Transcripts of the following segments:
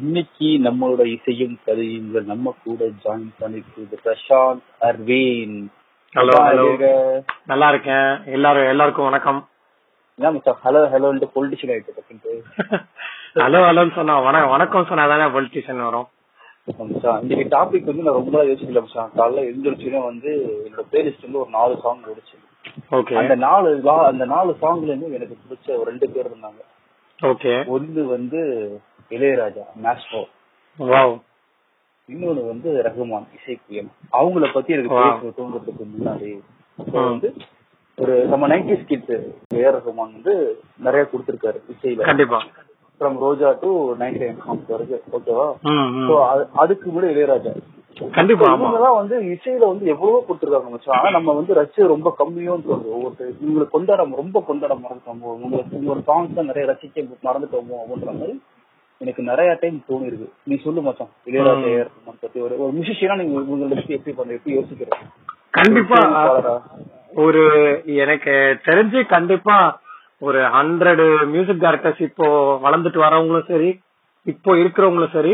இன்னைக்கு நம்மளோட இசையும் கதையும் நம்ம கூட ஜாயின் பண்ணிருக்கு பிரசாந்த் அர்வின். ஹலோ ஹலோ நல்லா இருக்கேன். எல்லாரும் எல்லாருக்கும் வணக்கம். ஹலோ ஹலோன்ட்டு பொலிட்டிஷியன் ஆயிட்டு ஹலோ ஹலோன்னு சொன்னா வணக்கம் வணக்கம் சொன்னா தானே பொலிட்டிஷியன் வரும். இன்னைக்கு டாபிக் வந்து நான் ரொம்ப யோசிக்கல காலைல எழுந்திரிச்சுனே வந்து என்னோட பிளேலிஸ்ட் வந்து ஒரு நாலு சாங் ஓடிச்சு. ஓகே அந்த நாலு அந்த நாலு சாங்ல இருந்து எனக்கு பிடிச்ச ஒரு ரெண்டு பேர் இருந்தாங்க. ஓகே ஒன்னு வந்து இளையராஜா மேஸ்ட்ரோ இன்னொன்னு வந்து ரகுமான் இசைப்பியம். அவங்கள பத்தி எனக்கு தோன்றதுக்கு முன்னாடி ம். வந்து ஒரு நம்ம நைன்டிஸ் கிட்ஸ் ஏஆர் ரகுமான் வந்து நிறைய கொடுத்திருக்காரு இசையில. கண்டிப்பா. From Roja to ninety nine songs வரைக்கும் ஓகேவா ம், ம். ஸோ அதுக்கு முன்னாடி இளையராஜா. கண்டிப்பா ஆமா. இவங்க தான் வந்து இசையில வந்து எவ்வளவோ கொடுத்துருக்காங்க மச்சான். ஆனா நம்ம வந்து ரசிச்சு ரொம்ப கம்மியும் தோணுது. ஒவ்வொரு இவங்களை கொண்டாட ரொம்ப கொண்டாட மறந்துட்டோமோ உங்களுக்கு உங்களோட சாங்ஸ் நிறைய ரசிக்க மறந்துட்டோமோ அப்படின்ற மாதிரி எனக்கு நிறைய டைம் தோணி இருக்கு நீ சொல்லு மச்சான். இளையராஜா ம். ஏஆர் ரகுமான் பத்தி. ஒரு ஒரு மியூசிஷியனா நீங்க உங்களை பத்தி எப்படி பண்ற எப்படி யோசிக்கிறேன் கண்டிப்பா. ஒரு எனக்கு தெரிஞ்சு கண்டிப்பா ஒரு ஹண்ட்ரட் மியூசிக் டைரக்டர்ஸ் இப்போ வளர்ந்துட்டு வரவங்களும் சரி இப்போ இருக்கிறவங்களும் சரி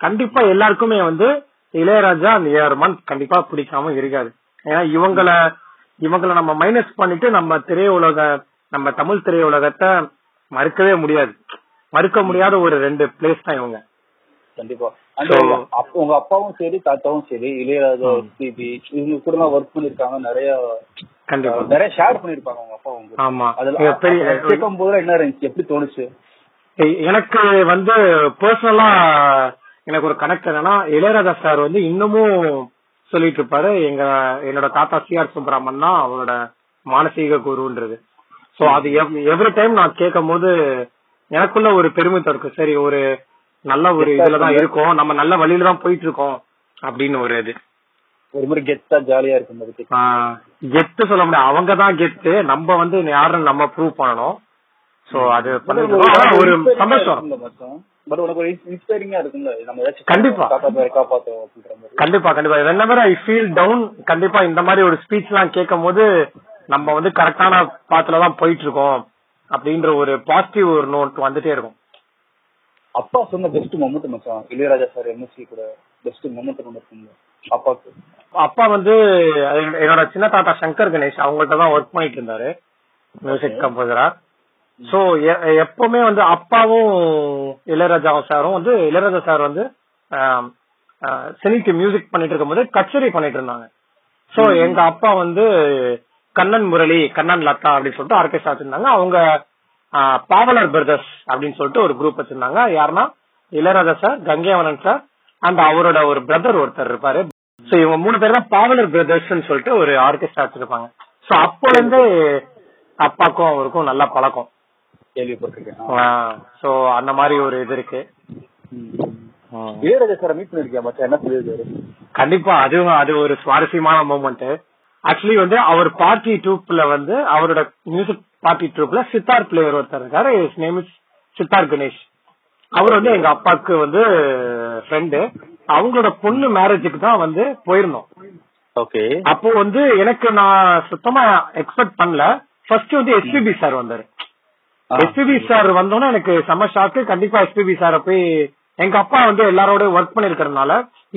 கண்டிப்பா எல்லாருக்குமே வந்து இளையராஜா ரஹ்மான் கண்டிப்பா பிடிக்காம இருக்காது. ஏன்னா இவங்கள இவங்கள நம்ம மைனஸ் பண்ணிட்டு நம்ம திரையுலக நம்ம தமிழ் திரையுலகத்தை மறுக்கவே முடியாது. மறுக்க முடியாத ஒரு ரெண்டு பிளேஸ் தான் இவங்க. கண்டிப்பா. உங்க அப்பாவும் சரி தாத்தாவும் சரி இளையராஜா. எஸ்பிபி இவங்க கூட ஒர்க் பண்ணிருக்காங்க நிறைய கண்டிப்பா. நிறைய ஷேர் பண்ணிருப்பாங்க உங்க அப்பா உங்க ஆமா. அதுல பெரிய கேட்கும் போது என்ன இருந்துச்சு? எப்படி தோணுச்சு? எனக்கு வந்து பர்சனலா எனக்கு ஒரு கனெக்ட் என்னன்னா இளையராஜா சார் வந்து இன்னமும் சொல்லிட்டு இருப்பாரு. எங்க என்னோட தாத்தா சி ஆர் சுப்ரமன் தான் அவரோட மானசீக குருன்றது. சோ அது எவ்ரி டைம் நான் கேட்கும் போது எனக்குள்ள ஒரு பெருமிதம் இருக்கு சரி ஒரு நல்ல ஒரு இதுலதான் இருக்கோம் நம்ம நல்ல வழியில தான் போயிட்டு இருக்கோம் அப்படின்னு ஒரு இது. ஒரு மாதிரி கெத்தா ஜாலியா இருக்கும் அது கேட்க. ஆஹ் கெத்து சொல்ல முடியாது. அவங்க தான் கெத்து நம்ம வந்து யாருன்னு நம்ம ப்ரூவ் பண்ணணும். சோ அது இருக்கோம். ஒரு சந்தோஷம். பட் உனக்கு ஒரு இன்ஸ்பைரிங்கா இருக்கும்ல நம்ம ஏதாச்சும் கண்டிப்பா. கண்டிப்பா கண்டிப்பா. Whenever ஐ ஃபீல் டவுன் கண்டிப்பா இந்த மாதிரி ஒரு ஸ்பீச் எல்லாம் கேட்கும் போது நம்ம வந்து கரெக்டான பாத்துல தான் போயிட்டு இருக்கோம் அப்படின்ற ஒரு பாசிட்டிவ் ஒரு நோட் வந்துட்டே இருக்கும். அப்பா சொன்ன பெஸ்ட் மொமெண்ட் மச்சான். இளையராஜா சார் எம்எஸ்சி கூட பெஸ்ட் மொமெண்ட் ஒன்று இருக்குங்க அப்பாக்கு. அப்பா வந்து என்னோட சின்ன தாத்தா சங்கர் கணேஷ் அவங்கள்ட்ட தான் ஒர்க் பண்ணிட்டு இருந்தாரு. மியூசிக் கம்போசரா சோ எப்பவுமே வந்து அப்பாவும் இளையராஜா சாரும் வந்து இளையராஜா சார் வந்து சினிக்கு மியூசிக் பண்ணிட்டு இருக்கும்போது கச்சேரி பண்ணிட்டு இருந்தாங்க. சோ எங்க அப்பா வந்து கண்ணன் முரளி கண்ணன் லதா அப்படின்னு சொல்லிட்டு ஆர்கெஸ்ட்ரா வச்சிருந்தாங்க. அவங்க பாவலர் பிரதர்ஸ் அப்படின்னு சொல்லிட்டு ஒரு குரூப் வச்சிருந்தாங்க. யாருன்னா இளையராஜா சார் கங்கைவனன் சார் அண்ட் அவரோட ஒரு பிரதர் ஒருத்தர் இருப்பாரு. சோ இவங்க மூணு பேர் தான் பாவலர் பிரதர்ஸ் சொல்லிட்டு ஒரு ஆர்கெஸ்ட்ரா வச்சிருப்பாங்க. சோ அப்போ இருந்து அப்பாக்கும் அவருக்கும் நல்ல பழக்கம். கேள்விப்பட்டிருக்கேன். சோ அந்த மாதிரி ஒரு இது இருக்கு. இளையராஜா சார் மீட் பண்ணிருக்கியா மச்சான்? என்ன சொல்லியிருக்காரு? கண்டிப்பா அதுவும் அது ஒரு சுவாரஸ்யமான மூமெண்ட் ஆக்சுவலி வந்து அவர் பார்ட்டி ட்ரூப்ல வந்து அவரோட மியூசிக் பார்ட்டி ட்ரூப்ல சித்தார் பிளேயர் ஒருத்தர் இருக்காரு. Name is sitar Ganesh. அவர் வந்து எங்க அப்பாவுக்கு வந்து ஃப்ரெண்டு அவங்களோட பொண்ணு மேரேஜுக்கு தான் வந்து போயிருந்தோம். ஓகே அப்போ வந்து எனக்கு நான் சுத்தமா எக்ஸ்பெக்ட் பண்ணல. ஃபர்ஸ்ட் வந்து எஸ்பிபி சார் வந்தாரு. எஸ்பிபி சார் வந்தோன்னே எனக்கு செம ஷாக்கு கண்டிப்பா எஸ்பிபி சார போய் எங்க அப்பா வந்து எல்லாரோட ஒர்க் பண்ணிருக்கிறதுனால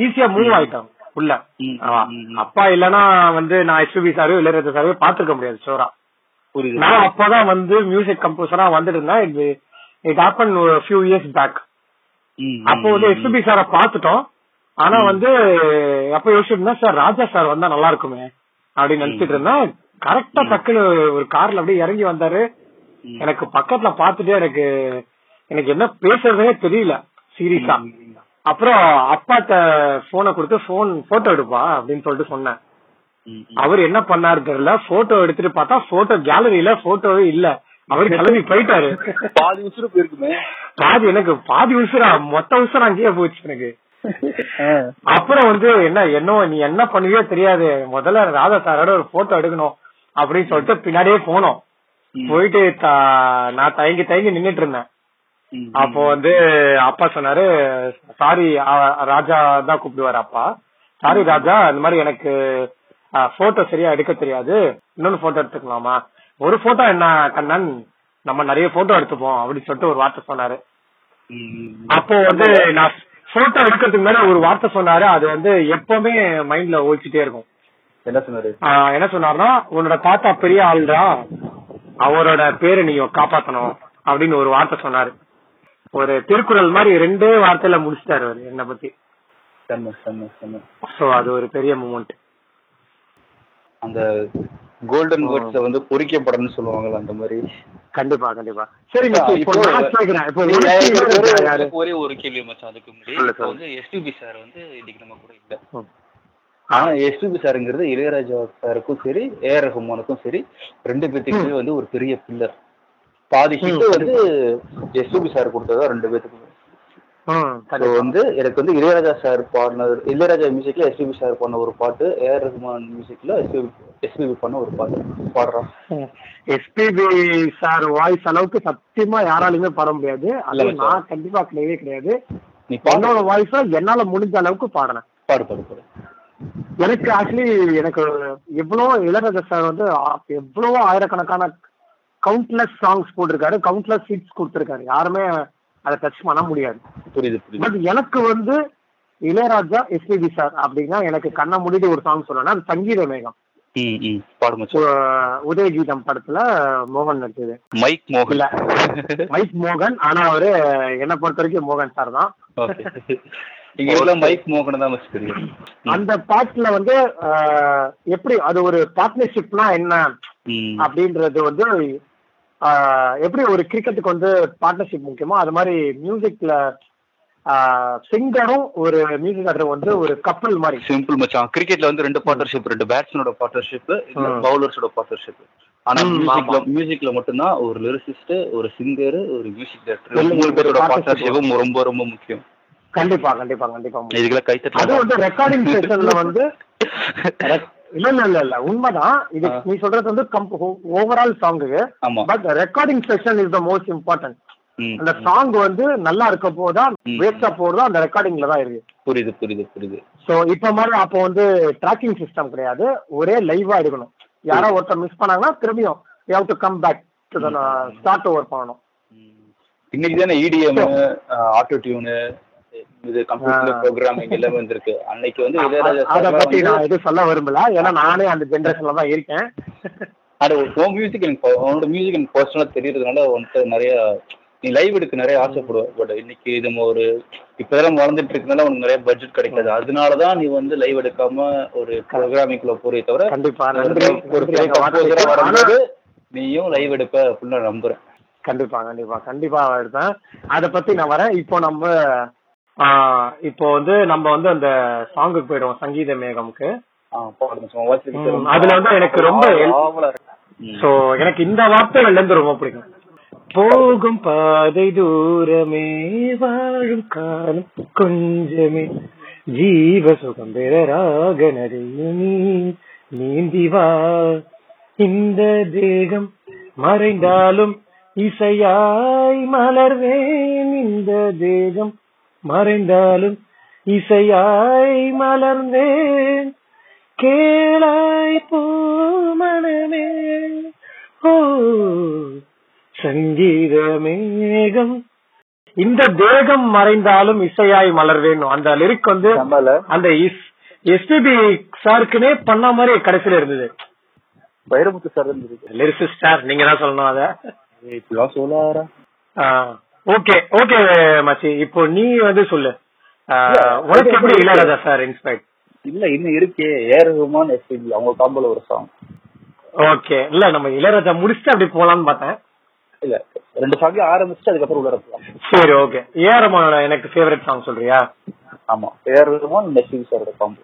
ஈஸியா மூவ் ஆயிட்டாங்க. உள்ள. அப்பா இல்லனா வந்து நான் எஸ்பிபி சாரையோ இளையராஜா சாரையோ பாத்துக்க முடியாது ஷோரா நான் அப்பதான் வந்து மியூசிக் கம்போசரா வந்துட்டு இருந்தேன். இது it happen few years back அப்போ வந்து எஸ்பிபி சார பாத்துட்டோம் ஆனா வந்து அப்ப யோசிச்சுட்டு இருந்தேன் சார் ராஜா சார் வந்தா நல்லா இருக்குமே? அப்படின்னு நினைச்சிட்டு இருந்தேன். கரெக்டா டக்குன்னு ஒரு கார்ல அப்படியே இறங்கி வந்தாரு. எனக்கு பக்கத்துல பாத்துட்டு எனக்கு எனக்கு என்ன பேசுறதே தெரியல சீரியஸா. அப்புறம் அப்பாட்ட போனை கொடுத்து போன் போட்டோ எடுப்பா அப்படின்னு சொல்லிட்டு சொன்னேன். அவர் என்ன பண்ணாரு தெரியல போட்டோ எடுத்துட்டு பார்த்தா போட்டோ கேலரியில போட்டோவே இல்ல. அவர் கிளம்பி போயிட்டாரு. பாதி உசுறு போயிருக்குமே. பாதி எனக்கு பாதி உசுரா மொத்த உசுரா அங்கேயே போச்சு எனக்கு. அப்புறம் வந்து என்ன என்ன நீ என்ன பண்ணுவியோ தெரியாது. முதல்ல ராதா சாரோட ஒரு போட்டோ எடுக்கணும் அப்படின்னு சொல்லிட்டு பின்னாடியே போனோம். போயிட்டு நான் தயங்கி தயங்கி நின்னுட்டு இருந்தேன். அப்போ வந்து அப்பா சொன்னாரு சாரி ராஜா தான் கூப்பிடுவாரு அப்பா. சாரி ராஜா இந்த மாதிரி எனக்கு போட்டோ சரியா எடுக்க தெரியாது. இன்னொன்னு போட்டோ எடுத்துக்கலாமா? ஒரு போட்டோ என்ன கண்ணன்? நம்ம நிறைய போட்டோ எடுத்துப்போம் அப்படின்னு சொல்லிட்டு ஒரு வார்த்தை சொன்னாரு. அப்போ வந்து நான் போட்டோ எடுக்கிறதுக்கு மேல ஒரு வார்த்தை சொன்னாரு. அது வந்து எப்பவுமே மைண்ட்ல ஓடிச்சிட்டே இருக்கும். என்ன சொன்னாரு? என்ன சொன்னாருன்னா உன்னோட தாத்தா பெரிய ஆள்டா. அவரோட பேரை நீ காப்பாத்தணும் அப்படின்னு ஒரு வார்த்தை சொன்னாரு. ஒரு திருக்குறள் மாதிரி ரெண்டே வார்த்தையில முடிச்சிட்டாரு அவரு என்னை பத்தி. சோ அது ஒரு பெரிய மூமெண்ட் அந்த கோல்டன் வேர்ட்ஸ வந்து பொறிக்கப்படணும்னு சொல்லுவாங்கல்ல அந்த மாதிரி. கண்டிப்பா கண்டிப்பா. சரி ஒரே- ஒரே- கேள்வி மச்சான் அதுக்கு முன்னாடி. வந்து எஸ்பிபி சார். வந்து இன்னைக்கு நம்ம கூட இல்ல. ஆனா எஸ்பிபி சாருங்கிறது இளையராஜா சாருக்கும் சரி ஏஆர் ரஹ்மானுக்கும் சரி ரெண்டு பேத்துக்குமே வந்து ஒரு பெரிய பில்லர் பாதி ஹிட் வந்து எஸ்பிபி சார் கொடுத்ததா ரெண்டு பேத்துக்குமே. வந்து எனக்கு வந்து இளையராஜா சார் பாடினது இளையராஜா மியூசிக்ல எஸ்பிபி சார் பண்ண ஒரு பாட்டு ஏஆர் ரஹ்மான் மியூசிக்ல எஸ்பிபி எஸ்பிபி பண்ண ஒரு பாட்டு பாடுறான். எஸ்பிபி சார் வாய்ஸ் அளவுக்கு சத்தியமா யாராலுமே பாட முடியாது. மச்சான். நான் கண்டிப்பா கிடையவே கிடையாது. நீ பாடு. என்னோட வாய்ஸ என்னால முடிஞ்ச அளவுக்கு பாடினேன் பாடு பாடு பாடு. எனக்கு ஆக்சுவலி எனக்கு எவ்வளவோ இளையராஜா சார் வந்து எவ்வளவோ ஆயிரக்கணக்கான கவுண்ட்லெஸ் சாங்ஸ் போட்டிருக்காரு கவுண்ட்லெஸ் ஹிட்ஸ் கொடுத்திருக்காரு. யாருமே அதை டச் பண்ண முடியாது. புரியுது பட் எனக்கு வந்து இளையராஜா எஸ்பிபி சார் அப்படின்னா எனக்கு கண்ண முடிட்டு ஒரு சாங் சொல்லணும்னா அது சங்கீத மேகம். உதயகீதம் படத்துல மோகன் நடிச்சது. மைக் மோகன். மைக் மோகன். ஆனா அவரு என்ன பொறுத்த வரைக்கும் மோகன் சார் தான். மைக் மோகன் தான். அந்த பாட்டுல வந்து எப்படி அது ஒரு பார்ட்னர்ஷிப்னா என்ன. அப்படின்றது வந்து எப்படி ஒரு கிரிக்கெட்டுக்கு வந்து பார்ட்னர்ஷிப் முக்கியமோ அது மாதிரி மியூசிக்ல சிங்கரும் ஒரு மியூசிக் ஆர்டர் வந்து ஒரு கப்பல் மாதிரி. சிம்பிள் மச்சான். கிரிக்கெட்ல வந்து ரெண்டு பார்ட்னர்ஷிப் ரெண்டு பேட்ஸ்மேனோட பார்ட்னர்ஷிப். பவுலர்ஸோட பார்ட்னர்ஷிப் ஆனா மியூசிக்ல மட்டும்தான் ஒரு லிரிசிஸ்ட் ஒரு சிங்கர் ஒரு மியூசிக் டைரக்டர் மூணு பேரோட. பார்ட்னர்ஷிப்பும் ரொம்ப ரொம்ப முக்கியம். கண்டிப்பா கண்டிப்பா கண்டிப்பா. இதுக்கெல்லாம் கைத்தட்டலாம் அது வந்து ரெக்கார்டிங் செஷன்ல வந்து இல்ல இல்ல இல்ல இல்ல. உண்மைதான். இது. நீ சொல்றது வந்து ஓவரால் ஆமா. But recording session is the most important. அந்த சாங் வந்து நல்லா இருக்க போதா. வேஸ்டா போறதா அந்த ரெக்கார்டிங்ல தான் இருக்கு. புரியுது புரியுது புரியுது. சோ இப்ப மாதிரி அப்போ வந்து ட்ராக்கிங் சிஸ்டம் கிடையாது. ஒரே லைவா எடுக்கணும். யாரோ ஒருத்தர் மிஸ் பண்ணாங்கன்னா திரும்பியும் you have to come back to start over பண்ணணும். இன்னைக்கு தானே இடிஎம் ஆட்டோ டியூனு இது கம்ப்யூட்டர். ப்ரோக்ராமிங் எல்லாமே வந்திருக்கு. அன்னைக்கு வந்து அத பத்தி நான் எதுவும் சொல்ல விரும்பல. ஏன்னா நானே அந்த ஜெனரேஷன்ல தான் இருக்கேன். அது உன் மியூசிக் எனக்கு உன்னோட மியூசிக் எனக்கு பர்சனலா தெரியறதுனால வந்துட்டு நிறைய நீ லைவ் எடுக்க நிறைய ஆசைப்படுவ பட் இன்னைக்கு நம்ம ஒரு இப்பதான் வளர்ந்துட்டு இருக்கனால உனக்கு நிறைய பட்ஜெட் கிடைக்காது. அதனாலதான் நீ வந்து லைவ் எடுக்காம ஒரு ப்ரோக்ராமிங்ல போறே தவிர வரும்போது நீயும் லைவ் எடுப்ப ஃபுல்லா நம்புறேன். கண்டிப்பா கண்டிப்பா. கண்டிப்பா எடுப்பேன் அத பத்தி நான் வரேன். இப்போ நம்ம இப்போ வந்து நம்ம வந்து அந்த சாங்குக்கு போயிடுவோம் சங்கீத மேகம்க்கு. அதுல வந்து எனக்கு ரொம்ப. சோ எனக்கு இந்த வார்த்தைகள்ல இருந்து ரொம்ப பிடிக்கும். போகும் பாதை தூரமே வாழும் காலம் கொஞ்சமே. ஜீவ சுகம் பெற ராக நீ நீந்தி வா. இந்த தேகம் மறைந்தாலும் இசையாய் மலர்வேன். இந்த தேகம் மறைந்தாலும் இசையாய் மலர்ந்தேன் கேளாய் பூமணமே ஓ சங்கீத மேகம். இந்த தேகம் மறைந்தாலும் இசையாய் மலர்வேணும். அந்த லிரிக் வந்து அந்த எஸ்பிபி சாருக்குனே பண்ண மாதிரி கடைசியில இருந்தது. வைரமுத்து சார் இருக்கு லிரிக்ஸ் ஸ்டார் நீங்க தான் சொல்லணும் அத. சொல்லாரா ஓகே ஓகே மச்சி. இப்போ நீ வந்து சொல்லு. உனக்கு எப்படி இளையராஜா சார் இன்ஸ்பைர்ட் இல்ல இன்னும் இருக்கே. ஏர் ரஹ்மான் எஸ்பிபி அவங்க காம்போல ஒரு சாங் ஓகே இல்ல நம்ம இளையராஜா முடிச்சுட்டு அப்படி போலாம்னு பார்த்தேன். இல்ல ரெண்டு சாங் ஆரம்பிச்சுட்டு அதுக்கப்புறம் உள்ள போலாம். சரி ஓகே ஏஆர்எமோட எனக்கு ஃபேவரட் சாங் சொல்றியா? ஆமா ஏர் ரஹ்மான் எஸ்பிபி சாரோட காம்போ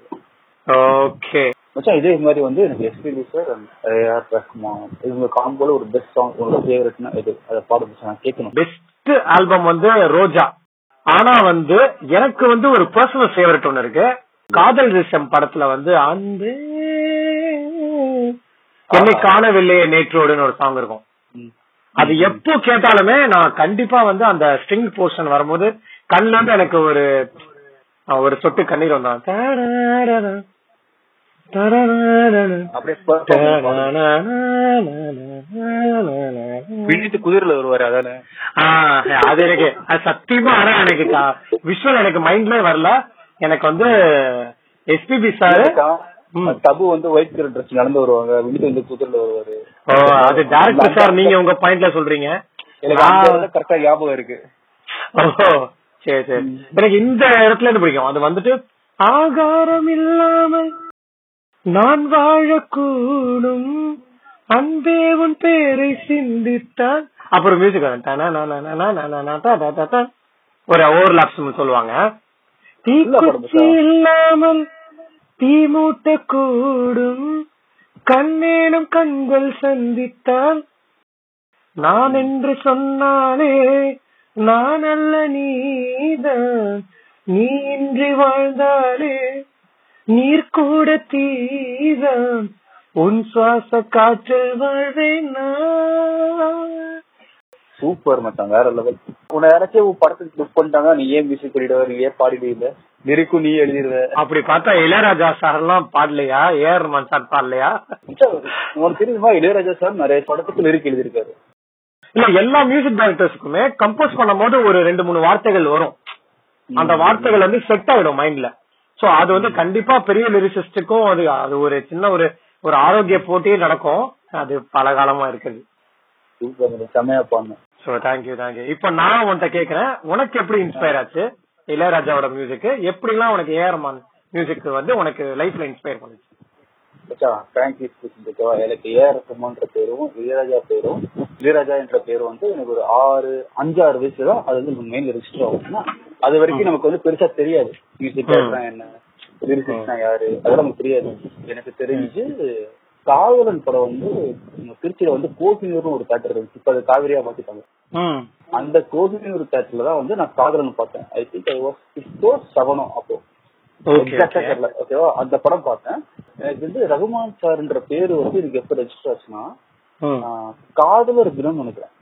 ஓகே மச்சான் இதே மாதிரி வந்து எனக்கு எஸ்பிபி சார் ஏஆர் ரஹ்மான் இவங்க காம்போல ஒரு பெஸ்ட் சாங் உங்களோட ஃபேவரட்னா இது. அதை பாட மச்சான் கேட்கணும். பெஸ்ட் ஆல்பம் வந்து ரோஜா. ஆனா வந்து எனக்கு வந்து ஒரு பர்சனல் ஃபேவரட் ஒன்னு இருக்கு. காதல் ரிஷம் படத்துல வந்து அன்பே. என்னை காணவில்லையே நேற்றோடுன்னு ஒரு சாங் இருக்கும். அது எப்போ கேட்டாலுமே நான் கண்டிப்பா வந்து அந்த ஸ்ட்ரிங் போர்ஷன் வரும்போது கண்ணுல இருந்து எனக்கு ஒரு ஒரு சொட்டு கண்ணீர் வந்தான். பின்னிட்டு குதிரையில வருவாரு அதானே? அது எனக்கு அது சத்தியமா ஆனா எனக்கு விஷுவல் எனக்கு மைண்ட்ல வரல. எனக்கு வந்து எஸ்பிபி சார். தபு வந்து ஒயிட் கலர் ட்ரெஸ் நடந்து வருவாங்க. வினித் வந்து குதிரையில வருவாரு. ஓ அது டேரக்டர் சார் நீங்க உங்க பாயிண்ட்ல சொல்றீங்க? நான்- கரெக்டா ஞாபகம் இருக்கு. ஓஹோ சரி சரி. எனக்கு இந்த இடத்துல இருந்து பிடிக்கும். அது வந்துட்டு ஆகாரம் இல்லாமல் நான் வாழக்கூடும். அன்பே உன் பேரை சிந்தித்தான். அப்புறம் மியூசிக் ஒரு ஓவர் லாப்ஸ் சொல்லுவாங்க. தீக்குச்சி இல்லாமல் தீ மூட்ட கூடும் கண்ணேனும் கண்கள் சந்தித்தால் நான் என்று சொன்னாலே நான் அல்ல நீதான். நீ இன்றி வாழ்ந்தாலே நீர் கூட தீதான் உன் சுவாச காற்றில் வாழ்வேன் சூப்பர் மச்சான் வேற லெவல் உன்னை யாராச்சும் உன் படத்துக்கு புக் பண்ணிட்டாங்க நீ ஏன் மியூசிக் பண்ணிடுவ நீ ஏன் பாடிடுவ லிரிக்கும் நீ எழுதிடுவ? அப்படி பார்த்தா இளையராஜா சார் எல்லாம் பாடலையா? ஏஆர் ரஹ்மான் சார் பாடலையா? உனக்கு தெரியுமா இளையராஜா சார் நிறைய படத்துக்கு லிரிக் எழுதியிருக்காரு. இல்ல எல்லா மியூசிக் டைரக்டர்ஸ்க்குமே கம்போஸ் பண்ணும்போது ஒரு ரெண்டு மூணு வார்த்தைகள் வரும். அந்த வார்த்தைகள் வந்து செட் ஆயிடும் மைண்ட்ல சோ அது வந்து கண்டிப்பா பெரிய லிரிசிஸ்டுக்கும் அது அது ஒரு சின்ன ஒரு ஒரு ஆரோக்கிய போட்டியே நடக்கும். அது பல காலமா இருக்குது பாருங்க சோ தேங்க்யூ தேங்க்யூ இப்ப நான் உன்கிட்ட கேக்குறேன். உனக்கு எப்படி இன்ஸ்பயர் ஆச்சு? இளையராஜாவோட மியூசிக் எப்படி எல்லாம் உனக்கு ஏஆர் ரஹ்மான் மியூசிக் வந்து உனக்கு லைஃப்ல இன்ஸ்பயர் பண்ணுச்சு? மச்சான் பிராங்க்லி ஸ்பீக்கிங் ஓகேவா எனக்கு ஏஆர் ரஹ்மான்ற பேரும் இளையராஜா பேரும் இளையராஜா என்ற பேரும் வந்து எனக்கு ஒரு ஆறு அஞ்சாறு வயசு தான் அது வந்து மெயின் ரெஜிஸ்டர் ஆகும். அது வரைக்கும் நமக்கு வந்து பெருசா தெரியாது. மியூசிக் என்ன? லிரிசிஸ்ட்னா யாரு? அதெல்லாம் நமக்கு தெரியாது. எனக்கு தெரிஞ்சு காவலன் படம் வந்து நம்ம திருச்சியில வந்து கோசினூர்னு ஒரு தேட்டர் இருந்துச்சு இப்ப அது காவிரியா மாத்திட்டாங்க. அந்த கோசினூர் தேட்டர்ல தான் வந்து நான் காதலன் பார்த்தேன். ஐ திங்க் ஐ வாஸ் சிக்ஸ்த்தோ செவனோ அப்போ. எக்ஸாக்டா தெரியல. ஓகேவா அந்த படம் பார்த்தேன். எனக்கு வந்து ரகுமான் சார்ன்ற பேரு வந்து எனக்கு எப்ப ரெஜிஸ்டர் ஆச்சுன்னா காதலர் தினம் நினைக்கிறேன்.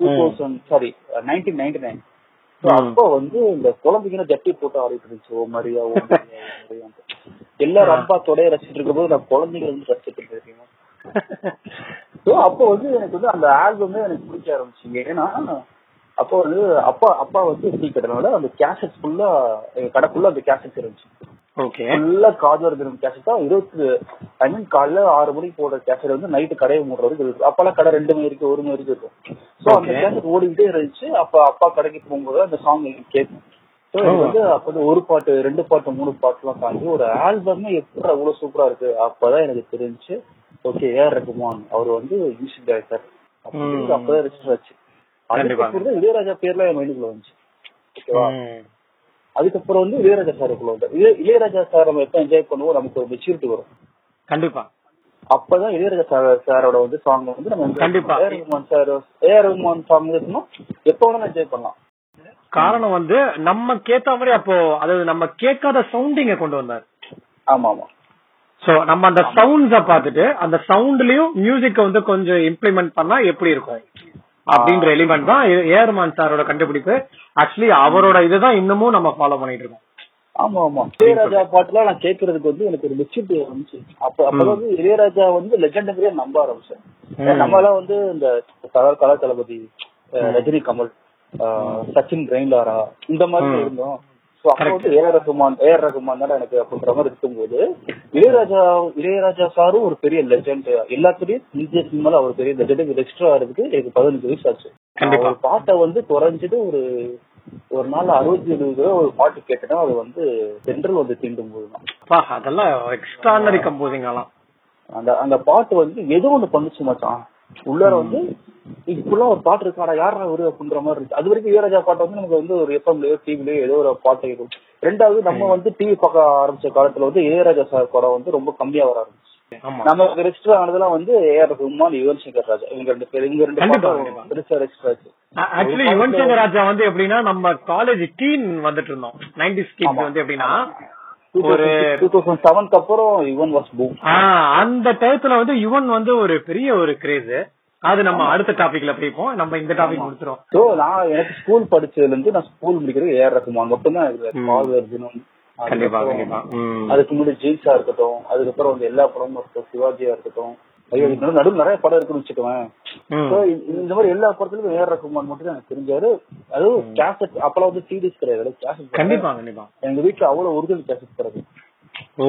Two thousand sorry nineteen ninety nine அப்போ வந்து இந்த குழந்தைங்க ஜட்டி போட்டு ஆடிட்டு இருந்துச்சு. ஓ மரியா ஓ. எல்லாரும் அப்பா தொடைய ரசிச்சிட்டு இருக்கும்போது நான் குழந்தைங்க வந்து ரசிச்சிட்டு இருக்கேன் அப்போ வந்து எனக்கு வந்து அந்த ஆல்பமே எனக்கு பிடிக்க ஆரம்பிச்சுங்க. ஏன்னா அப்போ வந்து அப்பா அப்பா வந்து டீ கட்டனால அந்த கேசட் ஃபுல்லா எங்க கடை ஃபுல்லா அந்த கேசட் இருந்துச்சு. ஓகே ஃபுல்லா காதலர் தினம் கேசட் தான். இருபத்தி ஐ மீன் காலைல ஆறு மணிக்கு போடுற கேசட் வந்து நைட்டு கடையை மூடுற வரைக்கும் இருக்கு அப்பெல்லாம் கடை ரெண்டு மணி வரைக்கும் ஒரு மணி வரைக்கும் இருக்கும். ஸோ அந்த. கேசட் ஓடிக்கிட்டே இருந்துச்சு. அப்ப அப்பா கடைக்கு போகும்போது அந்த சாங் கேட்கும். ஸோ எனக்கு வந்து அப்ப வந்து ஒரு பாட்டு ரெண்டு பாட்டு மூணு பாட்டுலாம் தாண்டி ஒரு ஆல்பமே எப்படி அவ்வளவு சூப்பரா இருக்கு? அப்பதான் எனக்கு தெரிஞ்சு ஓகே ஏஆர் ரகுமான் அவர் வந்து மியூசிக் டைரக்டர் அப்படின்னு அப்பதான் ரெஜிஸ்டர் ஆச்சு. இளையராஜா பேர்ல என் மைண்டுக்குள்ள வந்துச்சு. ஓகேவா. அதுக்கப்புறம் வந்து இளையராஜா சாருக்குள்ள வந்து இளையராஜா சார் நம்ம எப்ப என்ஜாய் பண்ணுவோம் நமக்கு ஒரு மெச்சூரிட்டி வரும். கண்டிப்பா. அப்பதான் இளையராஜா சார் சாரோட வந்து சாங் வந்து நம்ம கண்டிப்பா. AR Rahman sir AR Rahman song இருக்குன்னா எப்ப வேணாலும் என்ஜாய் பண்ணலாம். காரணம் வந்து நம்ம கேட்ட மாதிரி அப்போ அதாவது நம்ம கேட்காத சவுண்டிங்க கொண்டு வந்தார். ஆமா ஆமா சோ நம்ம அந்த சவுண்ட்ஸ பார்த்துட்டு அந்த சவுண்ட்லயும் மியூசிக்க வந்து கொஞ்சம் இம்ப்ளிமெண்ட் பண்ணா எப்படி இருக்கும்? அப்படின்ற எலிமெண்ட் தான் ஏர்மான் சாரோட கண்டுபிடிப்பு. ஆக்சுவலி அவரோட இதுதான் இன்னமும் நம்ம ஃபாலோ பண்ணிட்டு இருக்கோம். ஆமா ஆமா. இளையராஜா பாட்டுலாம் நான் கேட்கறதுக்கு வந்து எனக்கு ஒரு மெச்சூரிட்டி வந்துச்சு. அப்ப அப்பதான் வந்து இளையராஜா வந்து லெஜெண்டரியா நம்ப ஆரம்பிச்சேன். நம்ம எல்லாம் வந்து இந்த கலா கலா தளபதி ரஜினி கமல் சச்சின் ரெயின்லாரா இந்த மாதிரி. இருந்தோம். அப்ப வந்து ஏஆர் ரகுமான் ஏஆர் ரகுமான் தான் எனக்கு அப்படின்ற மாதிரி இருக்கும்போது இளையராஜா இளையராஜா சாரும் ஒரு பெரிய லெஜெண்ட் எல்லாத்துலயும் இந்திய சினிமால அவர் பெரிய லெஜெண்ட் ரெஜிஸ்டர் ஆகிறதுக்கு எனக்கு பதினஞ்சு வயசு ஆச்சு. ஒரு பாட்டை வந்து குறைஞ்சது ஒரு ஒரு நாள் அறுபத்தி எழுபது ஒரு பாட்டு கேட்டேன்னா அது வந்து சென்ட்ரல் வந்து தீண்டும் போது தான் அப்பா, அதெல்லாம் எக்ஸ்ட்ரானரி கம்போசிங் அந்த அந்த பாட்டு வந்து ஏதோ ஒண்ணு பண்ணுச்சு மச்சான். உள்ளார வந்து இப்பெல்லாம் ஒரு பாட்டு இருக்காடா யாரா ஒரு அப்படின்ற மாதிரி இருக்கு அது வரைக்கும் இளையராஜா பாட்டு வந்து நமக்கு வந்து ஒரு எஃப்எம்லயோ டிவிலயோ ஏதோ ஒரு பாட்டு இருக்கும். ரெண்டாவது நம்ம வந்து டிவி பார்க்க ஆரம்பிச்ச காலத்துல வந்து இளையராஜா சார் படம் வந்து ரொம்ப கம்மியா வர ஆரம்பிச்சு. நமக்கு ரெஜிஸ்டர் ஆனதெல்லாம் வந்து ஏஆர் ரஹ்மான் யுவன் சங்கர் ராஜா. இவங்க ரெண்டு பேர் இவங்க ரெண்டு. பெருசா ரெஜிஸ்டர் ஆச்சு. ஆக்சுவலி யுவன் சங்கர் ராஜா வந்து எப்படின்னா நம்ம காலேஜ் டீன் வந்துட்டு இருந்தோம். நைன்டிஸ் கிட்ஸ் ஆமா. வந்து எப்படின்னா ஒரு ஒரு டூ தௌசண்ட் செவன்க்கு அப்புறம் யுவன் வாஸ் பூம் அந்த டயத்துல வந்து யுவன் வந்து ஒரு பெரிய ஒரு கிரேஸ் அது நம்ம அடுத்த டாபிக்ல போய்ப்போம். நம்ம இந்த டாபிக் முடிச்சிரும் சோ நான் எனக்கு ஸ்கூல் படிச்சதுல இருந்து நான் ஸ்கூல் முடிக்கிறது ஏஆர் ரஹ்மான் மட்டும் தான் கண்டிப்பா கண்டிப்பா. அதுக்கு முன்னாடி ஜெயிச்சா இருக்கட்டும் அதுக்கப்புறம் வந்து எல்லா படமும் இருக்கட்டும் சிவாஜியா இருக்கட்டும் ஐயோ இதுக்கு நடுவில் நிறைய படம் இருக்குன்னு வச்சுக்கோவேன். So, இந்த இந்த மாதிரி எல்லா படத்துலயும் ஏஆர் ரகுமான் மட்டும் தான் எனக்கு தெரிஞ்சாரு. அதுவும் கேசட் அப்பெல்லாம் வந்து சீரிஸ் கிடையாது. கேசட் கண்டிப்பா கண்டிப்பா. எங்க வீட்டுல அவ்வளவு ஒரிஜினல் கேசட் கிடையாது. ஓ.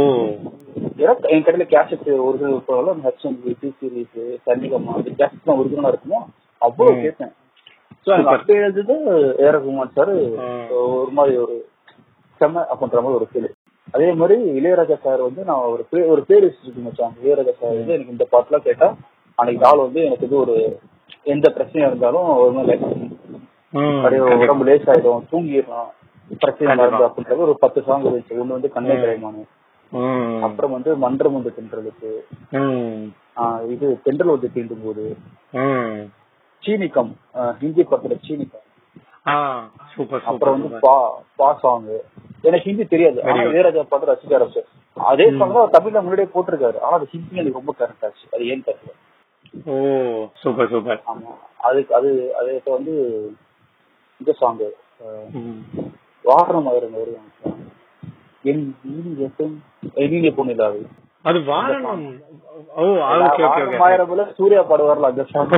எனக்கு என் கடையில கேசட் ஒரிஜினல் இருப்பதால ஹெச்எம் டி சீரிஸ் சன்னிகமா அந்த கேசட் தான் ஒரிஜினலா இருக்குமோ? அவ்வளவு ம். கேட்டேன். ஸோ எனக்கு அப்ப எழுதுது ஏஆர் ரகுமான் சார். ஒரு மாதிரி ஒரு செம்ம அப்படின்ற மாதிரி ஒரு ஃபீல் அதே மாதிரி இளையராஜா சார் வந்து நான் ஒரு பேர் ஒரு பேர் வச்சுட்டு வச்சாங்க இளையராஜா சார் வந்து எனக்கு இந்த பாட்டுலாம் கேட்டா அன்னைக்கு நாள் வந்து எனக்கு இது ஒரு எந்த பிரச்சனையா இருந்தாலும் ஒரு மாதிரி. அப்படியே. உடம்பு லேஸ் ஆயிடும் தூங்கிடலாம் பிரச்சனை. மருந்து அப்படின்றது ஒரு பத்து சாங் இருந்துச்சு ஒண்ணு வந்து கண்ணை கரைமானு. அப்புறம் வந்து மன்றம் வந்து. ஆஹ் இது தென்றல் வந்து தீண்டும் போது. சீனிக்கம் ஹிந்தி படத்துல சீனிக்கம் அப்புறம் சூப்பர் வந்து சூப்பர். பா பா சாங் எனக்கு ஹிந்தி தெரியாது. ஆனா. இளையராஜா பாட்டு ரசிக்க ஆரம்பிச்சு அதே சாங் தான் தமிழ்ல முன்னாடியே போட்டிருக்காரு. ஆனா அது ஹிந்தி எனக்கு ரொம்ப கரெக்ட் ஆச்சு. அது ஏன் தெரியல. ஓ சூப்பர் சூப்பர் ஆமா. அதுக்கு அது அது இப்ப வந்து இந்த சாங் ம். வாரணம் ஆயிரம் வருவாங்க என் இனிய பொண்ணு இல்லாது அது. Vaaranam oh okay okay okay ஆயிரம்ல சூர்யா பாடுவார்ல அந்த சாங்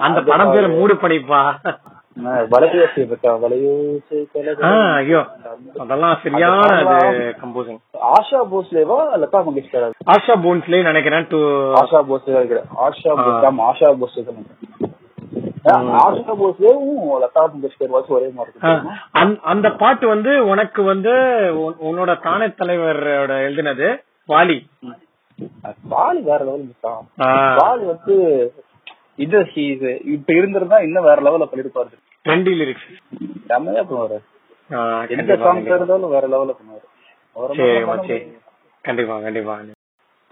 அந்த- படம் பேரு மூடு படிப்பா அதெல்லாம் சரியான கம்போசிங் ஆஷா போஸ்லேவா லதா மங்கேஷ்கர்? ஆஷா போன்ஸ்லயே நினைக்கிறேன் டு ஆஷா போஸ்லே ஆஷா போஸ் ஆஷா. ஆ, ஆஷா போஸ்லேயும் லதா மங்கேஷ்கர் வாட்ச் ஒரே மாதிரி? அந்த பாட்டு வந்து உனக்கு வந்து உன்- உன்னோட தானே தலைவரோட எழுதினது வாலி பால் வேற லெவல் பால் வந்து இது இப்ப இருந்திருந்தா இன்னும் வேற லெவல்ல பண்ணிருப்பாரு. ட்ரெண்டி லிரிக்ஸ் செம்மையா பண்ணுவாரு எந்த கண்டிப்பா, சாங் கண்டிப்பா. இருந்தாலும் வேற லெவல்ல பண்ணுவாரு. கண்டிப்பா கண்டிப்பா.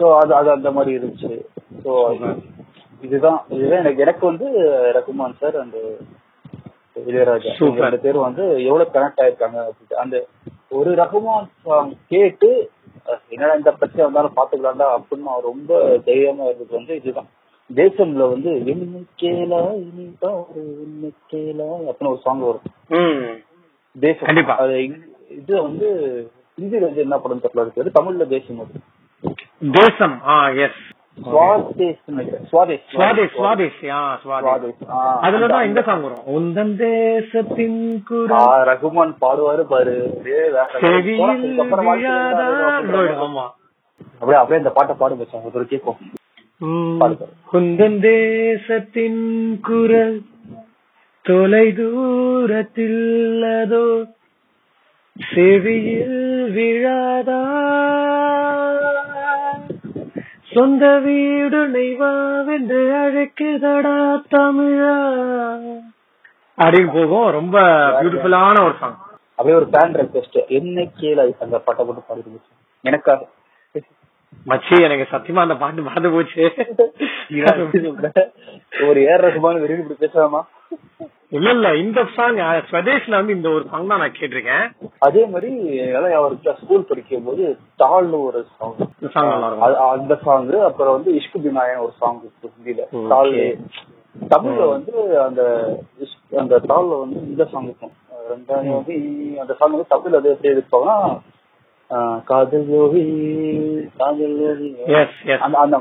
சோ அது அது அந்த மாதிரி இருந்துச்சு. சோ இதுதான். இதுதான் எனக்கு எனக்கு வந்து ரகுமான் சார் அந்த இளையராஜா. ரெண்டு பேரும் வந்து எவ்வளவு கனெக்ட் ஆயிருக்காங்க. அந்த ஒரு ரகுமான் சாங் கேட்டு என்னடா இந்த பிரச்சனை வந்தாலும் பாத்துக்கலாம்டா அப்படின்னு நான் ரொம்ப தைரியமா இருந்தது வந்து இதுதான். தேசம்ல வந்து என்ன கேளா அப்படின்னு ஒரு சாங் வரும். தேசம். கண்டிப்பா. அது இங்க- இது வந்து ஹிந்தில வந்து என்ன படம் தெரியல இருக்கு தமிழ்ல தேசம் அது. தேசம். ஆ எஸ் சுவாதேஷ் நினைக்கிறேன். சுவாதேஷ். சுவாதேஷ் சுவாதேஷ். ஆ சுவாதேஷ். சுவாதேஷ். ஆ, அதுலதான் அந்த- இந்த சாங் வரும். உந்தன் தேசத்தின் ஆ, ரகுமான் பாடுவாரு பாரு. அப்படியே அப்படியே அப்படியே அந்த பாட்டை பாடு வச்சாங்க ஒரு கேட்கும் ம். பாடுங்க. குந்தன் தேசத்தின் குரல் தொலை தூரத்தில் அதோ செவியில் விழாதா? சொந்த வீடு நெய்வாவென்று அழைக்குதடா தமிழா? அப்படின்னு போகும். ரொம்ப பியூட்டிஃபுல்லான ஒரு சாங் அப்படியே ஒரு ஃபேன் ரெக்வெஸ்ட் என்ன கேள அந்த பாட்டை போட்டு பாடிட்டு எனக்காக. மச்சி எனக்கு சத்தியமா அந்த பாட்டு மறந்து போச்சு. ஒரு ஏர் ரகுமான் விரும்பி இப்படி பேசலாமா இல்ல இல்ல இந்த சாங் ஸ்வதேஷ்ல வந்து இந்த ஒரு சாங் தான் நான் கேட்டிருக்கேன். அதே மாதிரி அவருக்கு ஸ்கூல் படிக்கும் போது தாழ்னு ஒரு சாங் சாங் அந்த சாங் அப்புறம் வந்து இஷ்கு பினாயன் ஒரு சாங் ஹிந்தில Okay. தாள் தமிழ்ல வந்து அந்த அந்த தாள்ல வந்து இந்த சாங் இருக்கும். ரெண்டாம் யோகி அந்த சாங் வந்து தமிழ்ல அது எப்படி இருப்பாங்கன்னா ஆஹ், காதல் யோகி காதல் யோகி. அந்த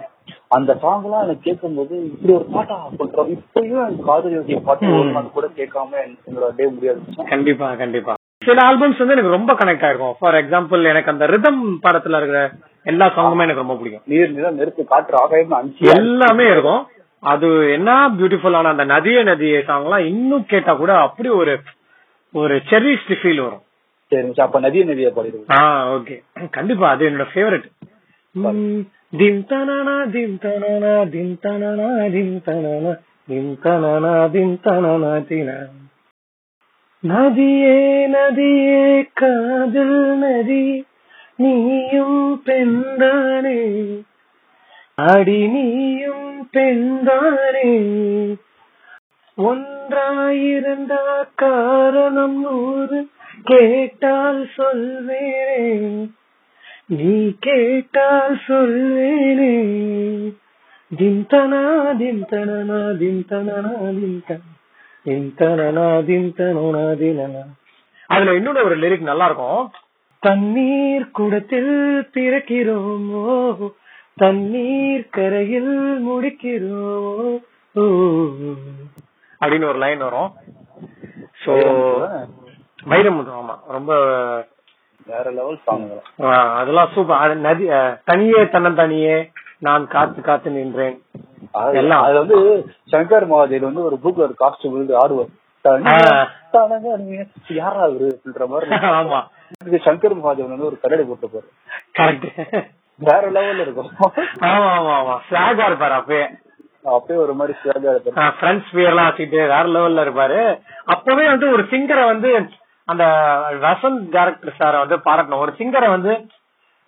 அந்த சாங் எல்லாம் எனக்கு கேட்கும்போது இப்படி ஒரு பாட்டா பண்றோம் இப்பயும் எனக்கு காதல் யோகி பாட்டு ஒரு நாள் கூட கேட்காம என்னோட டே முடியாது. கண்டிப்பா கண்டிப்பா. சில ஆல்பம்ஸ் வந்து எனக்கு ரொம்ப கனெக்ட் ஆயிருக்கும். ஃபார் எக்ஸாம்பிள் எனக்கு அந்த ரிதம் படத்துல இருக்கிற எல்லா சாங்குமே எனக்கு ரொம்ப பிடிக்கும். நீர் நிலம் நெருப்பு காற்று ஆகாயம் அஞ்சு எல்லாமே இருக்கும். அது என்ன பியூட்டிஃபுல்லான அந்த நதிய நதிய சாங்லாம் இன்னும் கேட்டா கூட அப்படி ஒரு ஒரு செரிஸ்ட் ஃபீல் வரும். சரி அப்ப நதிய நதியை பாடிடுவோம் ஆ ஓகே. கண்டிப்பா அது என்னோட ஃபேவரட் திம் தனனா திம் தனனா திம் தனனா திம் தனனா திம் தனனா திம் தனனா தின. நதியே நதியே காதல் நதி நீயும் பெண்தானே. அடி நீயும் பெண்தானே. ஒன்றாயிருந்தா காரணம் நூறு கேட்டால் சொல்வேனே. நீ கேட்டால் சொல்வேனே. திம் தன திம் தனனா திம் தனனா தினனா அதுல இன்னொரு ஒரு லிரிக் நல்லா இருக்கும் தண்ணீர் குடத்தில் பிறக்கிறோம்? தண்ணீர் கரையில் முடிக்கிறோம்? ஓ. அப்படின்னு ஒரு லைன் வரும். சோ வைரமுத்து ஆமா. ரொம்ப வேற லெவல் சாங் அதெல்லாம் சூப்பர் நதி தனியே தன்னந்தனியே நான் காத்து காத்து நின்றேன். எல்லாம். அது வந்து சங்கர் மகாதேவ் வந்து ஒரு புக்ல ஒரு காஸ்டியூம் விழுந்து ஆடுவார். யாரா அவரு அப்படின்ற மாதிரி. ஆமா. சங்கர் மகாதேவன் வந்து ஒரு கரடி போட்டுப்பாரு கரெக்ட் வேற லெவல்ல இருக்கும். ஆமா ஆமா ஆமா. ஸ்லாகா இருப்பாரு அப்பயே. அப்படியே ஒரு மாதிரி சிறகா இருப்பாரு. ஃப்ரெண்ட்ஸ் எல்லாம் வச்சுட்டு வேற லெவல்ல இருப்பாரு. அப்பவே வந்து ஒரு சிங்கரை வந்து அந்த வசந்த் டேரக்டர் சார வந்து பாராட்டணும். ஒரு சிங்கரை வந்து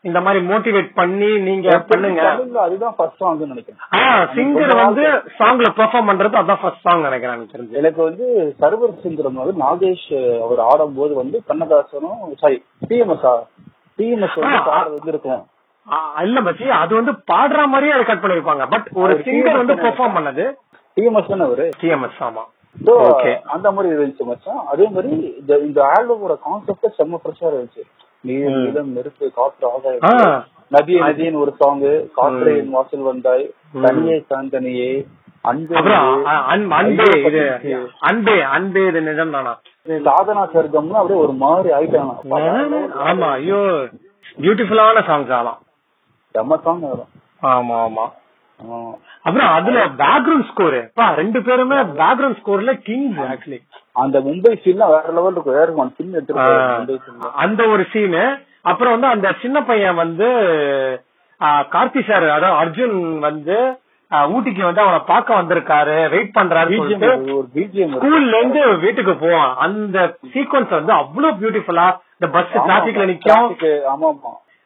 இந்த மாதிரி மோட்டிவேட் பண்ணி நீங்க பண்ணுங்க. அதுதான் ஃபர்ஸ்ட் சாங் நினைக்கிறேன். சிங்கர் வந்து சாங்ல பெர்ஃபார்ம் பண்றது அதான் ஃபர்ஸ்ட் சாங் நினைக்கிறேன் எனக்கு வந்து சர்வர் சிங்கரம் வந்து நாகேஷ் அவர் ஆடும்போது வந்து கண்ணதாசனும் சாரி டிஎம்எஸ் டிஎம்எஸ் வந்து இருக்கும் இல்ல மச்சி அது வந்து பாடுற மாதிரியே அதை கட் பண்ணிருப்பாங்க. பட் ஒரு சிங்கர் வந்து பெர்ஃபார்ம் பண்ணது. டிஎம்எஸ் தானே அவரு? டிஎம்எஸ் ஆமா. அந்த மாதிரி இருந்துச்சு மச்சான். அதே மாதிரி இந்த இந்த ஆல்பமோட கான்செப்ட் செம்ம ஃப்ரெஷ்ஷா இருந்துச்சு. நீர். நிலம் நெருப்பு காற்று. ஆகாயம். நதியே நதியின் ஒரு சாங் காற்றை என் வாசல் வந்தாய். தனியே சாந்தனியே. அன்பு அன்பே இது. நிஜம் தானா? சாதனா சர்க்கம்னு அப்படியே ஒரு மாதிரி ஆயிட்டாங்க. ஆமா ஐயோ பியூட்டிஃபுல்லான சாங்ஸ் ஆலாம். செம்ம சாங் ஆமா ஆமா. அப்புறம் அதுல பேக்ரவுண்ட் ஸ்கோர் ரெண்டு பேருமே பேக்ரவுண்ட் ஸ்கோர்ல கிங்ஸ் ஆக்சுவலி அந்த மும்பை சீன்லாம் வேற லெவல் இருக்கும். வேற எடுத்துருப்பாரு மும்பை சீன்ல அந்த ஒரு சீனு அப்புறம் வந்து அந்த சின்ன பையன் வந்து கார்த்தி சார் அதாவது அர்ஜுன் வந்து ஊட்டிக்கு வந்து அவனை பார்க்க வந்திருக்காரு. வெயிட் பண்றாரு ஸ்கூல்ல இருந்து வீட்டுக்கு போவான். அந்த சீக்வன்ஸ் வந்து அவ்வளவு பியூட்டிஃபுல்லா இந்த பஸ் டிராபிக்ல நிக்கும்.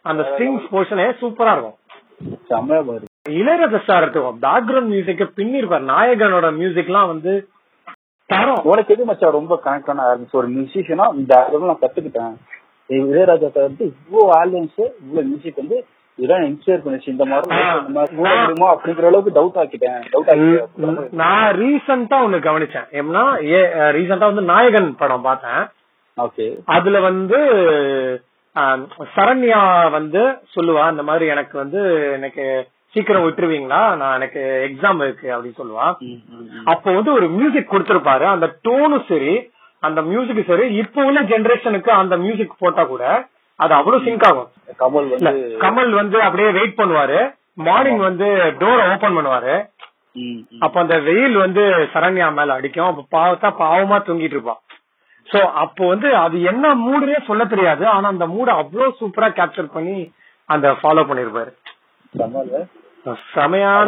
அந்த ஸ்ட்ரிங்ஸ் போர்ஷனே சூப்பரா இருக்கும். இளையராஜா சார் இருக்கும் பேக்ரவுண்ட் மியூசிக்க பின்னிருப்பார் நாயகனோட மியூசிக்லாம் வந்து தரம். உனக்கு எது மச்சான் ரொம்ப கனெக்டான ஆரம்பிச்சு ஒரு மியூசிஷியனா இந்த ஆல்பம் நான் கத்துக்கிட்டேன். இளையராஜா சார் வந்து இவ்வளவு ஆல்பம்ஸ் இவ்வளவு மியூசிக் வந்து இதெல்லாம் இன்ஸ்பயர் பண்ணிச்சு. இந்த மாதிரி அப்படிங்கிற அளவுக்கு டவுட் ஆக்கிட்டேன். டவுட் ஆக்கிட்டேன். நான் ரீசெண்டா ஒண்ணு கவனிச்சேன். ஏன்னா ரீசெண்டா வந்து நாயகன் படம் பார்த்தேன். ஓகே. அதுல வந்து சரண்யா வந்து சொல்லுவா இந்த மாதிரி எனக்கு வந்து எனக்கு சீக்கிரம் விட்டுருவீங்களா? நான் எனக்கு எக்ஸாம் இருக்கு அப்படின்னு சொல்லுவா அப்போ வந்து ஒரு மியூசிக் கொடுத்திருப்பாரு. அந்த டோனும் சரி அந்த மியூசிக் சரி. இப்போ உள்ள ஜெனரேஷனுக்கு அந்த மியூசிக் போட்டா கூட அது அவ்வளவு சிங்க் ஆகும். கமல் கமல் வந்து அப்படியே வெயிட் பண்ணுவாரு. மார்னிங் வந்து டோரை ஓபன் பண்ணுவாரு. அப்ப அந்த வெயில் வந்து சரண்யா மேல அடிக்கும். அப்ப பாவத்தா பாவமா தூங்கிட்டு இருப்பான். சோ அப்போ வந்து அது என்ன மூடுனே சொல்ல தெரியாது. ஆனா அந்த மூட அவ்வளவு சூப்பரா கேப்சர் பண்ணி அந்த ஃபாலோ பண்ணிருப்பாரு. செமையான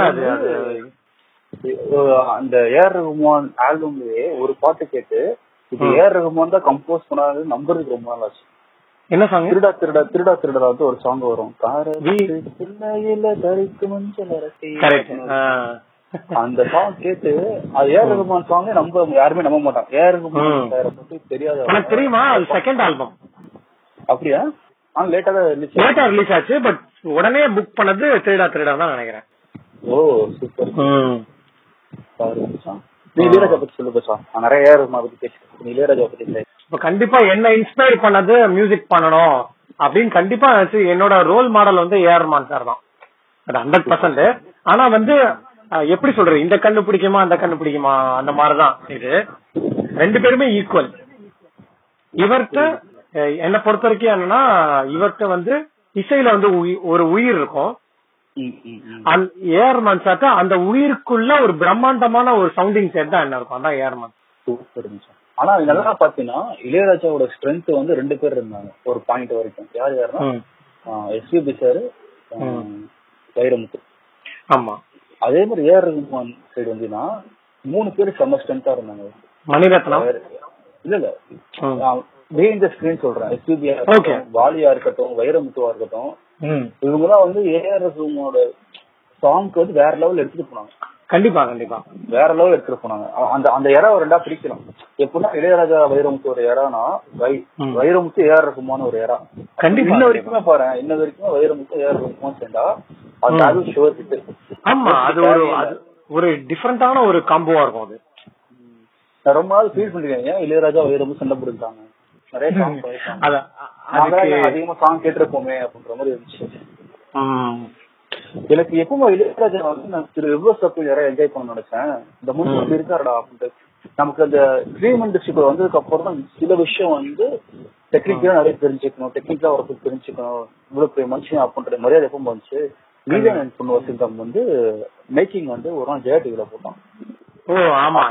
அந்த ஏஆர் ரகுமான் ஆல்பம்லயே ஒரு பாட்டு கேட்டு இது. ஏஆர் ரகுமான் தான் கம்போஸ் பண்ணாரு நம்புறதுக்கு ரொம்ப நாள் ஆச்சு. என்ன சாங் திருடா திருடா திருடா திருடா வந்து ஒரு சாங் வரும். அந்த சாங் கேட்டு அது ஏஆர் ரகுமான் சாங் நம்ப யாருமே நம்ப மாட்டாங்க. ஏஆர். ரகுமான் பத்தி தெரியாத தெரியுமா? அது செகண்ட் ஆல்பம் அப்படியா? லேட்டா லேட்டா ரிலீஸ் ஆச்சு. பட் உடனே புக் பண்ணது திருடா திருடா தான் நினைக்கிறேன். Oh super. நீ இளையராஜா பத்தி சொல்லு நிறைய பத்தி இளையராஜா பத்தி பேசு. இப்ப கண்டிப்பா என்ன இன்ஸ்பயர் பண்ணது மியூசிக் பண்ணணும் அப்படின்னு கண்டிப்பா என்னோட ரோல் மாடல் வந்து ஏஆர் ரஹ்மான் சார் தான். அது ஹண்ட்ரட் பர்சன்ட் ஆனா வந்து எப்படி சொல்றது? இந்த கண்ணு பிடிக்குமா அந்த கண்ணு பிடிக்குமா? அந்த மாதிரிதான் இது. ரெண்டு பேருமே ஈக்குவல் இவர்கிட்ட என்னை பொறுத்த வரைக்கும் என்னன்னா இவர்கிட்ட வந்து இசையில வந்து ஒரு உயிர் இருக்கும். ம், ம். அந்த ரஹ்மான் உயிருக்குள்ள ஒரு பிரம்மாண்டமான ஒரு சவுண்டிங் செட் தான் என்ன இருக்கும். அதான் ரஹ்மான் மச்சான். ஆனா நல்லா பாத்தீங்கன்னா இளையராஜாவோட ஸ்ட்ரென்த் வந்து ரெண்டு பேர் இருந்தாங்க ஒரு பாயிண்ட் வரைக்கும். யார் யாருன்னா. SPB sir Vairamuthu. ஆமா. அதே மாதிரி ஏஆர் ரகுமான் சைடு வந்துன்னா மூணு பேர் செம்ம ஸ்ட்ரென்த்தா இருந்தாங்க. மணிரத்னம்? இல்ல இல்ல. ம். பிஹைண்ட் த ஸ்கிரீன் சொல்றேன் எஸ்பிபியா. இருக்கட்டும் வாலியா இருக்கட்டும் வைரமுத்துவா இருக்கட்டும். இவங்கெல்லாம் வந்து ஏஆர் ரகுமானோட சாங்க்கு வந்து வேற லெவல் எடுத்துட்டு போனாங்க கண்டிப்பா கண்டிப்பா வேற லெவல் எடுத்துட்டு போனாங்க அந்த அந்த எரா ரெண்டா பிரிக்கலாம் எப்படின்னா இளையராஜா வைரமுத்து ஒரு ம். வைரமுத்து ஏஆர் ரகுமான் ஒரு எரா கண்டிப்பா. இன்ன வரைக்குமே பாரு இன்ன வரைக்குமே வைரமுத்து ஏஆர் ரகுமான் சேர்ந்தா ம். ஆல்பம் ஷுவர் ஹிட் ஆமா அது ஒரு அது ஒரு டிஃபரெண்டான ஒரு காம்போவா இருக்கும் அது ரொம்ப நாள் ஃபீல் பண்ணிருக்கேன் ஏன் இளையராஜா வைரமுத்து சண்டை போட்டுக்கிட்டாங்க நிறைய சாங் போயிருக்காங்க அதிகமா சாங் கேட்டிருப்போமே அப்படின்ற மாதிரி இருந்துச்சு. எனக்கு எப்பவுமே இளையராஜா வந்து நான் திரு ரிவர்ஸ் அப்படி நிறைய என்ஜாய் பண்ண நினைச்சேன். இந்த அப்படி இருக்காருடா அப்படின்ட்டு. நமக்கு அந்த ஃபிலிம் இண்டஸ்ட்ரிக்குள்ள வந்ததுக்கு அப்புறம் தான் சில விஷயம் வந்து டெக்னிக்கலா நிறைய தெரிஞ்சுக்கணும். டெக்னிக்கலா ஒரு தெரிஞ்சுக்கணும். இவ்வளவு பெரிய மனுஷன் அப்படின்ற மரியாதை எப்பவும் வந்துச்சு. நீதான் என் பொண்ணு வசந்தம் வந்து மேக்கிங் வந்து ஒரு நாள் ஜெயா டிவில போட்டான். ஓ ஆமா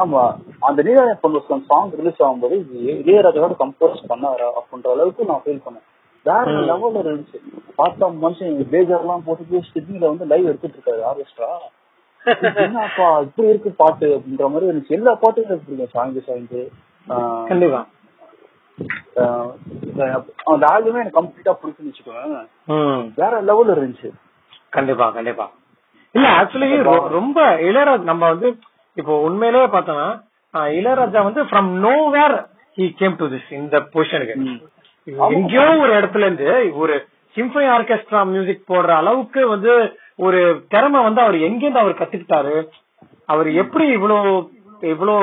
ஆமா அந்த பொண்ணு வசந்தம் சாங் ரிலீஸ் ஆகும்போது இளையராஜாவோட கம்போஸ் பண்ணாரா அப்படின்ற அளவுக்கு நான் ஃபீல் பண்ணேன். வேற லெவல்ல இருந்துச்சு. பார்த்தா மனுஷன் பேஜர் எல்லாம் போட்டு சிட்னில வந்து லைவ் எடுத்துட்டு இருக்காரு ஆர்கெஸ்ட்ரா என்னப்பா இப்படி இருக்கு பாட்டு அப்படின்ற மாதிரி இருந்துச்சு. எல்லா பாட்டும் பிடிக்கும் சாங்கு சாங்கு கண்டிப்பா. அந்த ஆல்பமே எனக்கு கம்ப்ளீட்டா பிடிச்சுன்னு வச்சுக்கோங்க வேற லெவல்ல இருந்துச்சு. கண்டிப்பா கண்டிப்பா. இல்ல ஆக்சுவலி ரொம்ப இளையராஜா நம்ம வந்து இப்போ உண்மையிலேயே பார்த்தோம்னா இளையராஜா வந்து from nowhere he came to this இந்த பொசிஷனுக்கு எங்கேயோ ஒரு இடத்துல இருந்து ஒரு சிம்பனி ஆர்கெஸ்ட்ரா மியூசிக் போடுற அளவுக்கு வந்து ஒரு திறமை வந்து அவர் எங்கேருந்து அவர் கத்துக்கிட்டாரு? அவர் எப்படி இவ்வளவு இவ்வளவு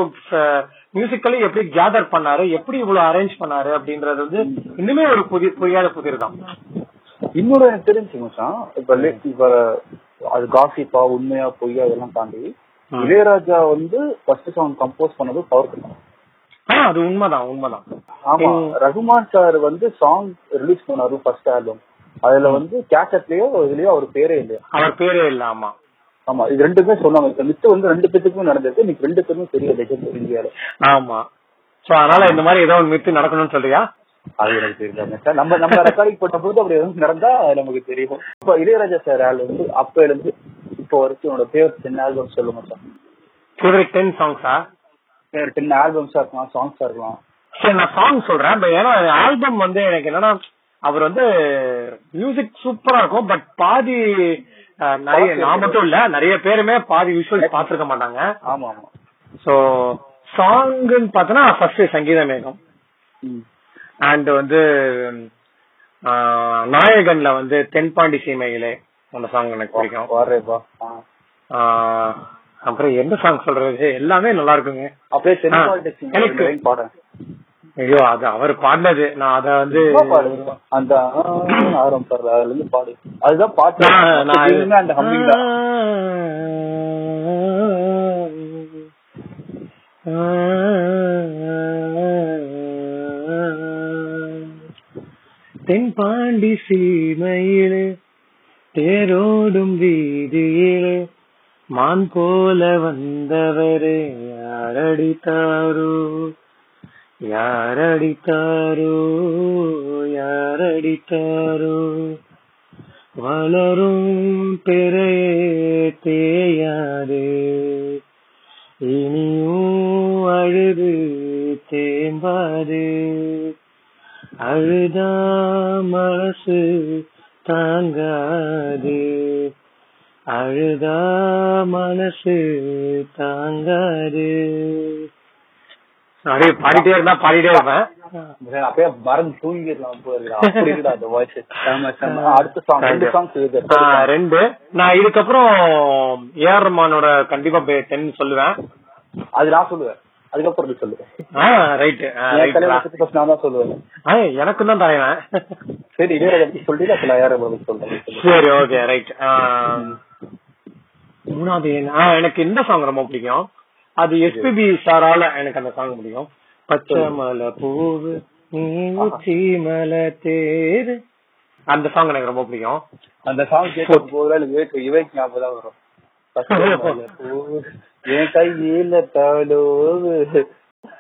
மியூசிக்கலி எப்படி கேதர் பண்ணாரு? எப்படி இவ்வளவு அரேஞ்ச் பண்ணாரு? அப்படின்றது வந்து இன்னுமே ஒரு புதிய புரியாத புதிர் தான் இன்னொரு தெரிஞ்சு மச்சான். இப்ப இப்ப அது காசிப்பா உண்மையா பொய்யா இதெல்லாம் தாண்டி இளையராஜா வந்து ஃபர்ஸ்ட் சாங் கம்போஸ் பண்ணது பவர் அது உண்மைதான் உண்மைதான். ஆமா ரகுமான் சார் வந்து சாங் ரிலீஸ் பண்ணாரு ஃபர்ஸ்ட் ஆல்பம் அதுல வந்து கேசட்லயோ இதுலயோ அவர் பேரே இல்லையா? அவர் பேரே இல்ல ஆமா. ஆமா இது ரெண்டுமே சொன்னாங்க. மித்து வந்து ரெண்டு பேத்துக்குமே நடந்திருக்கு. இன்னைக்கு ரெண்டு பேருமே பெரிய லெஜண்ட் இந்தியால. ஆமா. சோ அதனால இந்த மாதிரி ஏதோ ஒரு மித்து நடக்கணும்னு சொல்றியா? அது எனக்கு தெரியுதாங்க சார் நம்ம நம்ம ரெக்கார்டிங் போட்ட போது அப்படி எதுவும் நடந்தா அது நமக்கு தெரியும். இப்ப இளையராஜா சார் ஆள் வந்து அப்பையில இருந்து இப்போ வரைக்கும் என்னோட பேர் டென் ஆல்பம் சொல்லுங்க சார் ஃபேவரட் டென் சாங்ஸா பேர் டென் ஆல்பம்ஸா இருக்கலாம் சாங்ஸா இருக்கலாம் சரி நான் சாங் சொல்றேன் but ஏன்னா ஆல்பம் வந்து எனக்கு என்னன்னா அவர் வந்து மியூசிக் சூப்பரா இருக்கும் பட் பாதி நிறைய நான் மட்டும் இல்ல நிறைய பேருமே பாதி விஷுவல்ஸ் பாத்துருக்க மாட்டாங்க. ஆமா ஆமா. சோ சாங்குன்னு பார்த்தோன்னா ஃபர்ஸ்ட் சங்கீத மேகம். அண்ட் வந்து நாயகன்ல வந்து தென்பாண்டி சீமையிலே அந்த சாங் எனக்கு பிடிக்கும் அப்புறம் எந்த சாங் சொல்றது எல்லாமே நல்லா இருக்குங்க அப்படியே எனக்கு- பாடுறேன் ஐயோ அது அவர் பாடினது நான் அத வந்து அந்த ஆ, ஆரம்பிச்சாரு அதுல இருந்து பாடு அதுதான் பாட்டு நான்- அந்த ஹம்மிங் தான் தென்பாண்டி சீமையிலே தேரோடும் வீதியிலே மான் போல வந்தவரே யாரடித்தாரோ? யாரடித்தாரோ? யாரடித்தாரோ? வளரும் பெறையே தேயாதே. இனியும் அழுது தேம்பாதே. அழுதா மனசு தாங்காதே. அழுதா மனசு தாங்காதே. அப்படியே பாடிட்டே இருந்தா பாடிட்டே இருப்பேன். அப்படியே மறந்து தூங்கிடலாம் இருக்குடா அந்த வாய்ஸ் அடுத்த சாங் ரெண்டு சாங்ஸ் ஆ, ரெண்டு. நான் இதுக்கப்புறம் ஏஆர் ரஹ்மானோட கண்டிப்பா டென் சொல்லுவேன். அது நான் சொல்லுவேன். அதுக்கப்புறம் நீ சொல்லுவேன் நான் தான் சொல்லுவேன். எனக்கு தான் தரேன் சரி பத்தி சொல்லிட்டு அப்ப நான் யாரை பத்தி சொல்றேன். சரி ஓகே ரைட் மூணாவது எனக்கு இந்த சாங் ரொம்ப பிடிக்கும். அது எஸ்பிபி சாரால எனக்கு அந்த சாங் பிடிக்கும். பச்சை மலை பூவு நீ மலை தேரு. அந்த சாங் எனக்கு ரொம்ப பிடிக்கும். அந்த சாங் கேட்கும் போதுல விவேக் ஞாபகம் வரும். என் கையில தலோவு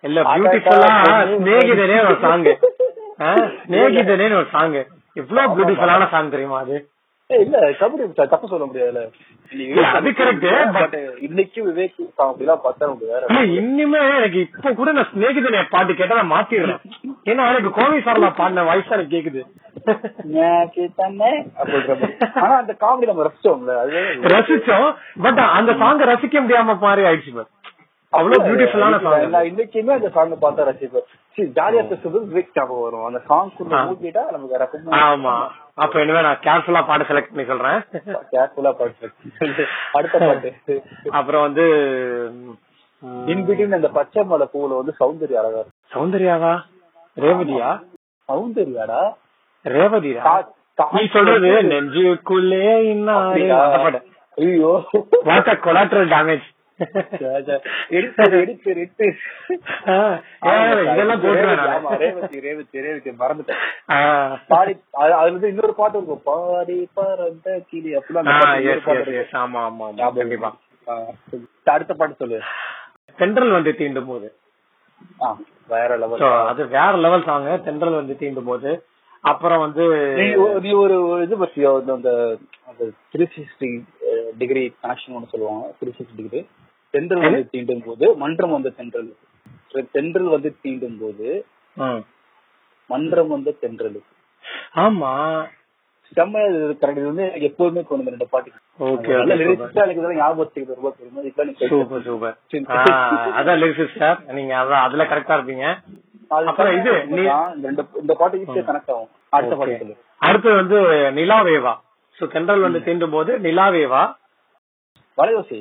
இல்ல பியூட்டிஃபுல்லா ஸ்நேகிதனே ஒரு சாங் ஸ்நேகிதனே ஒரு சாங் எவ்வளவு பியூட்டிஃபுல்லான சாங் தெரியுமா அது? இல்ல கபடி தப்பு சொல்ல இல்ல, அது but இன்னைக்கு விவேக் அப்படிலாம் பார்த்தா வேற இன்னுமே எனக்கு இப்ப கூட நான் ஸ்நேகிதனை பாட்டு கேட்டா நான் மாத்திடுறேன். ஏன்னா எனக்கு கோவை சார்ல பாடின வாய்ஸ் எனக்கு கேக்குது. ஆனா அந்த காமெடி நம்ம ரசிச்சோம்ல அது ரசிச்சோம் பட் அந்த சாங்க ரசிக்க முடியாம மாதிரி ஆயிடுச்சு. அவ்வளவு பியூட்டிஃபுல்லான சாங் நான் இன்னைக்குமே அந்த சாங் பார்த்தா ரசிப்பேன். சரி ஜாலியா பேசுறது விவேக் ஞாபகம் வரும். அந்த சாங் ஆ. மூக்கிட்டா நமக்கு ஆமா. அப்ப இனிமே நான் கேர்ஃபுல்லா பாட்டு செலக்ட் பண்ணி சொல்றேன். கேர்ஃபுல்லா பாட்டு அடுத்த பாட்டு. அப்புறம் வந்து இன் அந்த பச்சை மலை பூவுல வந்து சௌந்தர்யா அழகா சௌந்தர்யாவா? ரேவதியா? சௌந்தர்யாடா? ரேவதியா நீ சொல்றது நெஞ்சுக்குள்ளே பாட்டு. ஐயோ. வாட் கொலாட்ரல் டேமேஜ் இன்னொரு பாட்டு இருக்கும் பாடி பறந்த கிளி அப்படிலாம். அடுத்த பாட்டு சொல்லு. தென்றல் வந்து தீண்டும் போது வேற லெவல் அது வேற லெவல் சாங் தென்றல் வந்து தீண்டும் போது அப்புறம் வந்து நீ ஒரு- இது பத்தியோ அந்த அந்த த்ரீ சிக்ஸ்டி டிகிரி கனெக்ஷன் ஒன்று சொல்லுவாங்க. த்ரீ சிக்ஸ்டி டிகிரி தென்றல் வந்து தீண்டும் போது மன்றம் வந்து தென்றல். தென்றல் வந்து தீண்டும் போது. மன்றம் வந்து தென்றல். ஆமா. செம்ம கரெக்ட் இது வந்து எனக்கு ரெண்டு பாட்டு. ஓகே லிரிக்ஸா எனக்கு இதெல்லாம் ஞாபகம் வச்சுக்கிறது ரொம்ப பெருமை. இதெல்லாம் நீ சூப்பர் சூப்பர். அதான் லிரிக்ஸ் சார். நீங்க அதான் அதுல கரெக்டா இருப்பீங்க. அப்புறம் இது, இந்த ரெண்டு இந்த பாட்டு ஈஸியா கனெக்ட் ஆகும். அடுத்த. பாட்டு அடுத்து வந்து நிலாவேவா. சோ தென்றல் வந்து தீண்டும் போது நிலாவேவா? வலையோசி.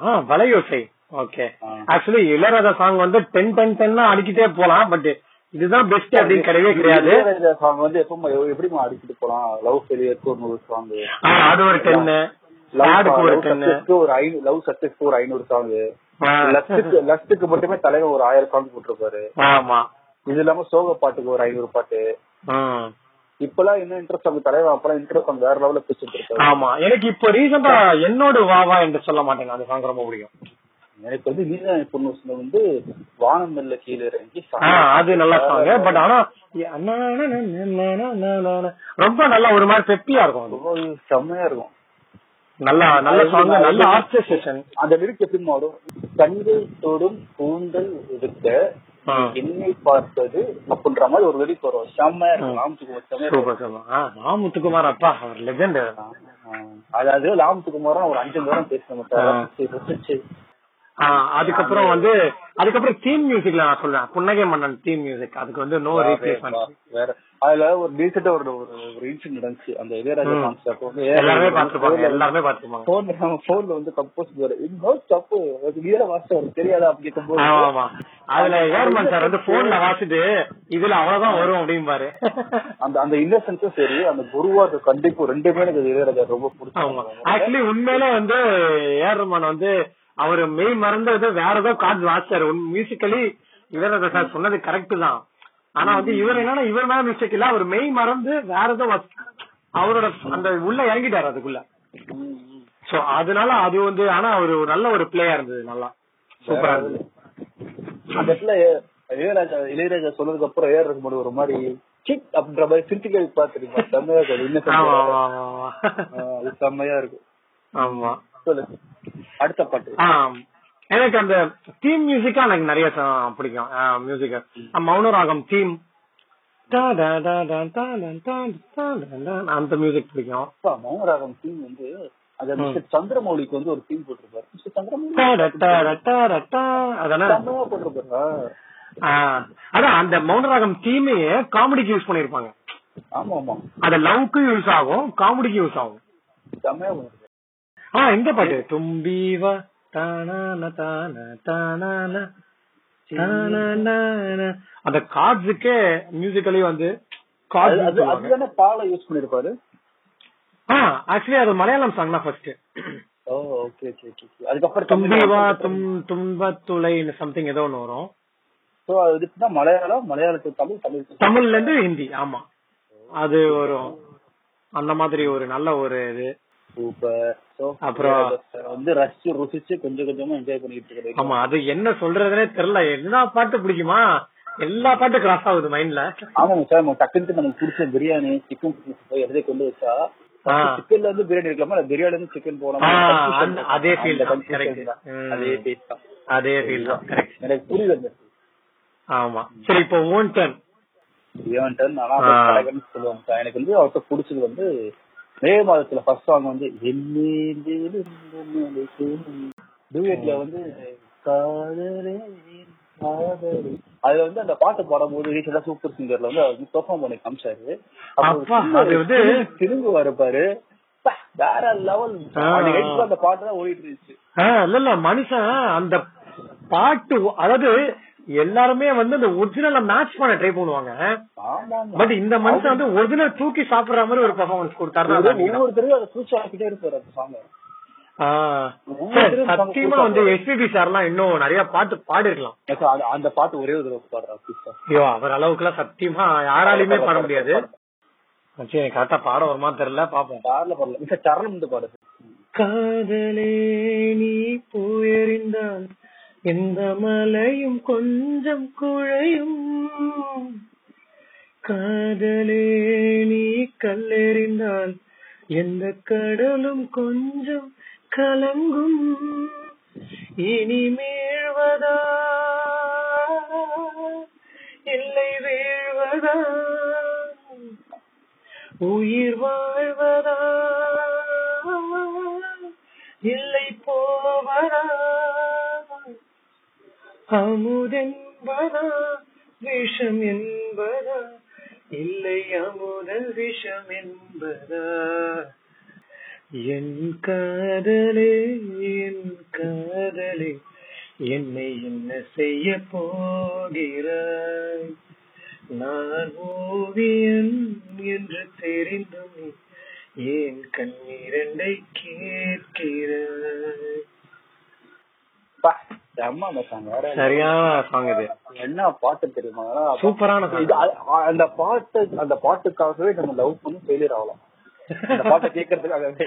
வலையோசை. ஓகே. ஆக்சுவலி இளையராஜா சாங் வந்து டென் டென் டென் அடிக்கிட்டே போலாம் பட் இதுதான் பெஸ்ட் அப்படின்னு கிடையவே கிடையாது. சாங் வந்து எப்பமா எப்படிமா அடிச்சுட்டு போலாம்? லவ் ஃபெயிலியருக்கு ஒரு நூறு சாங் அது ஒரு டென்னு ஒரு டென்னு ஒரு ஐநூறு லவ் சக்சஸ்க்கு ஒரு ஐநூறு சாங் லஸ்டுக்கு லஸ்டுக்கு மட்டுமே தலைவர் ஒரு ஆயிரம் சாங் போட்டிருப்பாரு. ஆமா. இது இல்லாம சோக பாட்டுக்கு ஒரு ஐநூறு பாட்டு. இப்பெல்லாம் என்ன இன்ட்ரெஸ்ட் சாங் தலைவர் அப்பெல்லாம் இன்ட்ரெஸ்ட் சாங் வேற லெவல்ல பிடிச்சிட்டு இருக்காரு. ஆமா. எனக்கு இப்போ ரீசெண்டா என்னோட வா வா என்று சொல்ல மாட்டேங்க. அந்த சாங் ரொம்ப பிடிக்கும். எனக்கு வந்து நீதான் பொண்ணு வந்து வானம் மெல்ல கீழே இறங்கி அது நல்ல சாங் பட் ஆனா ரொம்ப நல்லா ஒரு மாதிரி பெப்பியா இருக்கும் ரொம்ப செம்மையா இருக்கும். நல்லா நல்ல சாங் நல்ல ஆர்கஸ்ட்ரேஷன் அந்த லிரிக் எப்படி மாறும் கண்கள் தொடும் கூந்தல் இருக்க. என்னை பார்த்தது அப்படின்ற மாதிரி ஒரு லிரிக் வரும் செம்மையா இருக்கும். ஆ. ராமுத்துக்குமார் அப்பா அவர் லெஜெண்ட். அதாவது ராம்சுகுமாரும் ஒரு அஞ்சு நேரம் பேசணும் ஆ. அதுக்கப்புறம் வந்து அதுக்கப்புறம் தீம் மியூசிக்ல நான் சொல்றேன். புன்னகை மன்னன் தீம் மியூசிக் அதுக்கு வந்து நோ ரீப்ளேஸ்மெண்ட் வேற அதுல ஒரு ரீசெண்டா ஒரு ஒரு இன்சிடென்ட் நடந்துச்சு அந்த இளையராஜா. சாங்ஸ் அப்போ வந்து எல்லாருமே பார்த்துருப்பாங்க எல்லாருமே பார்த்துருப்பாங்க. போன் போன்ல வந்து கம்போஸ் இன்னும் தப்பு அது வீர வாசம் தெரியாதா அப்படி கேட்கும்போது ஆமா அதுல ஏர்மன் சார் வந்து போன்ல வாசிட்டு இதுல அவ்வளவுதான் வரும் அப்படிம்பாரு. அந்த அந்த இன்னசென்ஸும் சரி அந்த குருவா கண்டிப்பு ரெண்டுமே எனக்கு இளையராஜா ரொம்ப ஆமா. பிடிச்ச ஆக்சுவலி உண்மையில வந்து ஏர்மன் வந்து அவர் மெய் மறந்தது வேற ஏதோ கார்டு வாசிச்சாரு. மியூசிக்கலி இளையராஜா சார் சொன்னது கரெக்ட் தான். ஆனா வந்து இவர் என்னன்னா இவர் மேல மிஸ்டேக் இல்ல அவர் மெய் மறந்து வேற ஏதோ அவரோட அந்த உள்ள இறங்கிட்டாரு அதுக்குள்ள. சோ அதனால அது வந்து ஆனா ஒரு நல்ல ஒரு பிளேயா இருந்தது நல்லா. சூப்பரா இருந்தது. அந்த இடத்துல இளையராஜா இளையராஜா சொன்னதுக்கு அப்புறம் ஏர் இருக்கும்போது ஒரு மாதிரி கிக் அப்படின்ற மாதிரி சிரிச்சுக்க பாத்துருக்கீங்க செம்மையா இருக்கும் அது செம்மையா இருக்கும். ஆமா. சொல்லு அடுத்த பாட்டு. எனக்கு அந்த தீம் மியூசிக்கா எனக்கு நிறைய பிடிக்கும் மியூசிக் மௌனராகம் தீம் அந்த மியூசிக் பிடிக்கும் மௌனராகம் தீம் வந்து மிஸ்டர் சந்திரமௌலிக்கு வந்து ஒரு தீம் போட்டிருப்பாரு மிஸ்டர் சந்திரமௌலி போட்டிருப்பாரு. அதான் அந்த மௌனராகம் தீமே காமெடிக்கு யூஸ் பண்ணிருப்பாங்க ஆமா ஆமா அது லவ்க்கு யூஸ் ஆகும் காமெடிக்கு யூஸ் ஆகும் செம்மையா ஆ இந்த பாட்டு. தும்பீவா தானான தான தானான. அந்த கார்ட்ஸுக்கே மியூசிக்கலி வந்து கார்ட்ஸ் அதுதானே பாலை யூஸ் பண்ணிருப்பாரு ஆ ஆக்சுவலி அது மலையாளம் சாங் தான் first oh okay okay okay அதுக்கப்புறம் தும்பிவா தும் துன்பத்துளை சம்திங் ஏதோ ஒன்று வரும். சோ அது இதுதான் மலையாளம் மலையாளத்துக்கு தமிழ் தமிழ் தமிழ்ல இருந்து ஹிந்தி ஆமா. அது வரும் அந்த மாதிரி ஒரு நல்ல ஒரு இது. சூப்பர் அப்புறம் வந்து ரசிச்சு ருசிச்சு கொஞ்சம் கொஞ்சமா என்ஜாய் பண்ணிட்டு ஆமா அது என்ன சொல்றதுனே தெரியல. என்ன பாட்டு பிடிக்குமா? எல்லா பாட்டு கிராஸ் ஆகுது மைண்ட்ல ஆமாங்க சார் நம்ம டக்குன்னு நமக்கு பிடிச்ச பிரியாணி சிக்கன் போய் எடுத்து கொண்டு வச்சா. சிக்கன்ல இருந்து பிரியாணி எடுக்கலாமா? இல்ல பிரியாணி இருந்து சிக்கன் தான். அதே அந்த தான். அதே டேஸ்ட் தான். அதே ஃபீல் தான். கரெக்ட் எனக்கு புரியுது ஆமா. சரி இப்போ ஓன் டர்ன் எனக்கு வந்து அவர்கிட்ட பிடிச்சது வந்து மே மாதத்துல ஃபர்ஸ்ட் சாங் வந்து டூயட்ல வந்து அதுல வந்து அந்த பாட்டு பாடும்போது ரீசெண்டா சூப்பர் சிங்கர்ல வந்து அவர் பெர்ஃபார்ம் பண்ணி காமிச்சாரு. அது வந்து- திரும்பி- வரப்பாரு வேற லெவல். அந்த பாட்டு தான் ஓடிட்டு இருந்துச்சு. இல்ல இல்ல மனுஷன் அந்த பாட்டு அதாவது எல்லாருமே வந்து இந்த ஒரிஜினல மேட்ச் பண்ண ட்ரை பண்ணுவாங்க. பட் இந்த மனுஷன் வந்து ஒரிஜினல் தூக்கி சாப்பிடுற மாதிரி ஒரு பெர்ஃபார்மன்ஸ் தான். ஒவ்வொருத்தரும் அதை சூழ்ச்சி ஆக்கிட்டே இருப்பாரு அந்த சத்தியமா வந்து எஸ்பிபி சார்லாம் இன்னும் நிறைய பாட்டு பாடி இருக்கலாம் அந்த பாட்டு ஒரே ஒரு ஐயோ அவர் அளவுக்குலாம் சத்தியமா யாராலையுமே பாட முடியாது. சரி கரெக்டா பாட வருமா தெரியல பாப்போம் பாடல பாடல. சரணம் வந்து பாடு காதலே நீ போயறிந்தால் எந்த மலையும் கொஞ்சம் குழையும். காதலே நீ கல்லெறிந்தால் எந்த கடலும் கொஞ்சம் கலங்கும். இனி மீழ்வதா? இல்லை வீழ்வதா? உயிர் வாழ்வதா? இல்லை போவதா? அமுதென்பதா விஷம் என்பதா இல்லை அமுத விஷம் என்பதா என் காதலே என் காதலே என்னை என்ன செய்ய போகிறாய்? நான் ஓவியன் என்று தெரிந்தும் ஏன் கண்ணீரண்டை கேட்கிறாய் பா, செம்ம அந்த song, வேற level. சரியான சாங் இது. என்ன பாட்டு தெரியுமா? சூப்பரான அந்த பாட்டு அந்த பாட்டுக்காகவே நம்ம லவ் பண்ணி ஃபெயிலியர் ஆகலாம். அந்த பாட்டை கேட்கறதுக்காகவே.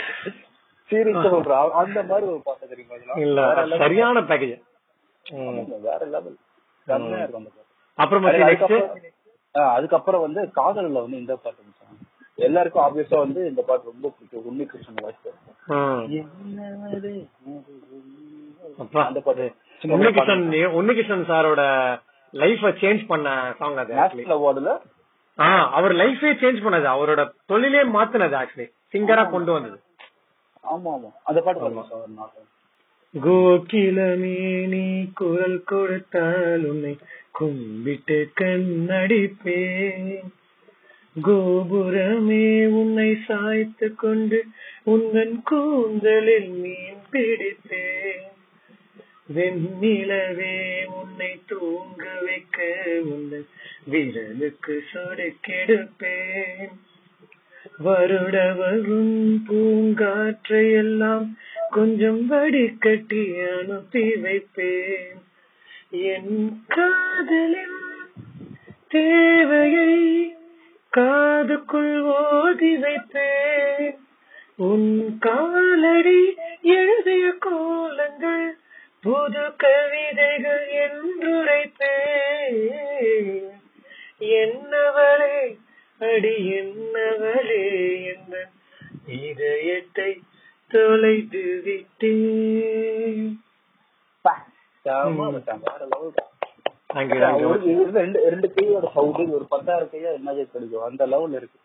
சீரியஸா சொல்றேன். அந்த மாதிரி ஒரு பாட்டு தெரியுமா? இல்ல. சரியான பேக்கேஜ் வேற லெவல் அப்புறம் அதுக்கப்புறம் வந்து காதல்ல வந்து இந்த பாட்டு. எல்லாருக்கும் ஆப்வியஸா வந்து இந்த பாட்டு ரொம்ப பிடிக்கும். உன்னி கிருஷ்ணன் வாய்ஸ் உன்னிகிருஷ்ணன் சாரோட லைஃப சேஞ்ச் பண்ண சாங் அது அவார்டுல அவர் லைஃபே சேஞ்ச் பண்ணது. அவரோட தொழிலே மாத்துனது ஆக்சுவலி சிங்கரா கொண்டு வந்தது. ஆமா ஆமா. அந்த பாட்டு கோகிலமே நீ குரல் கொடுத்தால் உன்னை கும்பிட்டு கண்ணடிப்பேன். கோபுரமே உன்னை சாய்த்து கொண்டு உந்தன் கூந்தலில் மீன் பிடிப்பேன். வெண்ணிலவே உன்னை தூங்க வைக்க உன்னை விரலுக்கு சொடுக்கெடுப்பேன் வருட வரும் பூங்காற்றை எல்லாம் கொஞ்சம் வடிகட்டி அனுப்பி வைப்பேன். என் காதலின் தேவையை காதுக்குள் ஓதி வைப்பேன். உன் காலடி புது கவிதைகள் என்றுரைப்பேன். என்னவளே அடி என்னவளே என்ன இதயத்தை தொலைத்து விட்டேன். ரெண்டு கையோட சவுண்ட் ஒரு பத்தாயிரம் கையா இமேஜ் கிடைக்கும் அந்த லெவல் இருக்கு.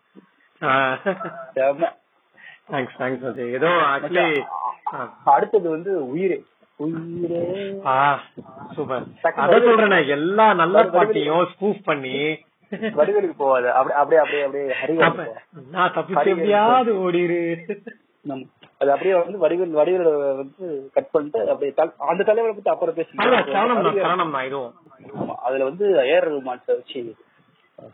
தேங்க்ஸ் தேங்க்ஸ் ஏதோ ஆக்சுவலி அடுத்தது வந்து உயிரே. சூப்பர். அதான் சொல்றேனே எல்லா நல்ல பாட்டையும் ஸ்பூஃப் பண்ணி. வடிவேலுக்கு போவாது. அப்படி அப்படியே அப்படியே அப்படியே நான் தப்பிச்சு எப்படியாவது ஓடிரு. அது அப்படியே வந்து வடிவேல் வடிவேல வந்து கட் பண்ணிட்டு அப்படியே அந்த தலைவரை பத்தி அப்புறம் அதான் சரணம் தான் பேசி சரணம் தான் இதுவும் ஆமா அதுல வந்து ஏர் ரகுமான் வச்சு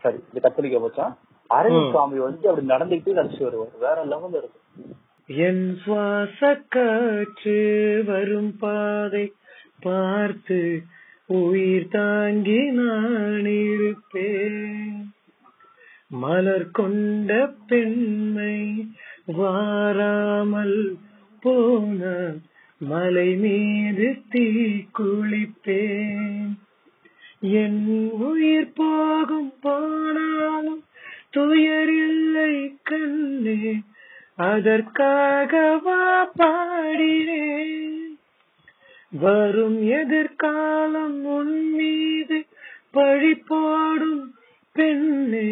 சரி இது கத்தலிக்க போச்சா? அரவிந்த் சுவாமி வந்து அப்படி நடந்துக்கிட்டே நடிச்சு வருவார். வேற லெவல்ல இருக்கும் என் சுவாச காற்று வரும் பாதை பார்த்து உயிர் தாங்கி நான் இருப்பேன். மலர் கொண்ட பெண்மை வாராமல் போன மலை மீது தீ குளிப்பேன். என் உயிர் போகும் போனாலும் துயர் இல்லை கண்ணே அதற்காகவா பாடினேன் வரும் எதிர்காலம் உன் மீது பழி போடும் பெண்ணே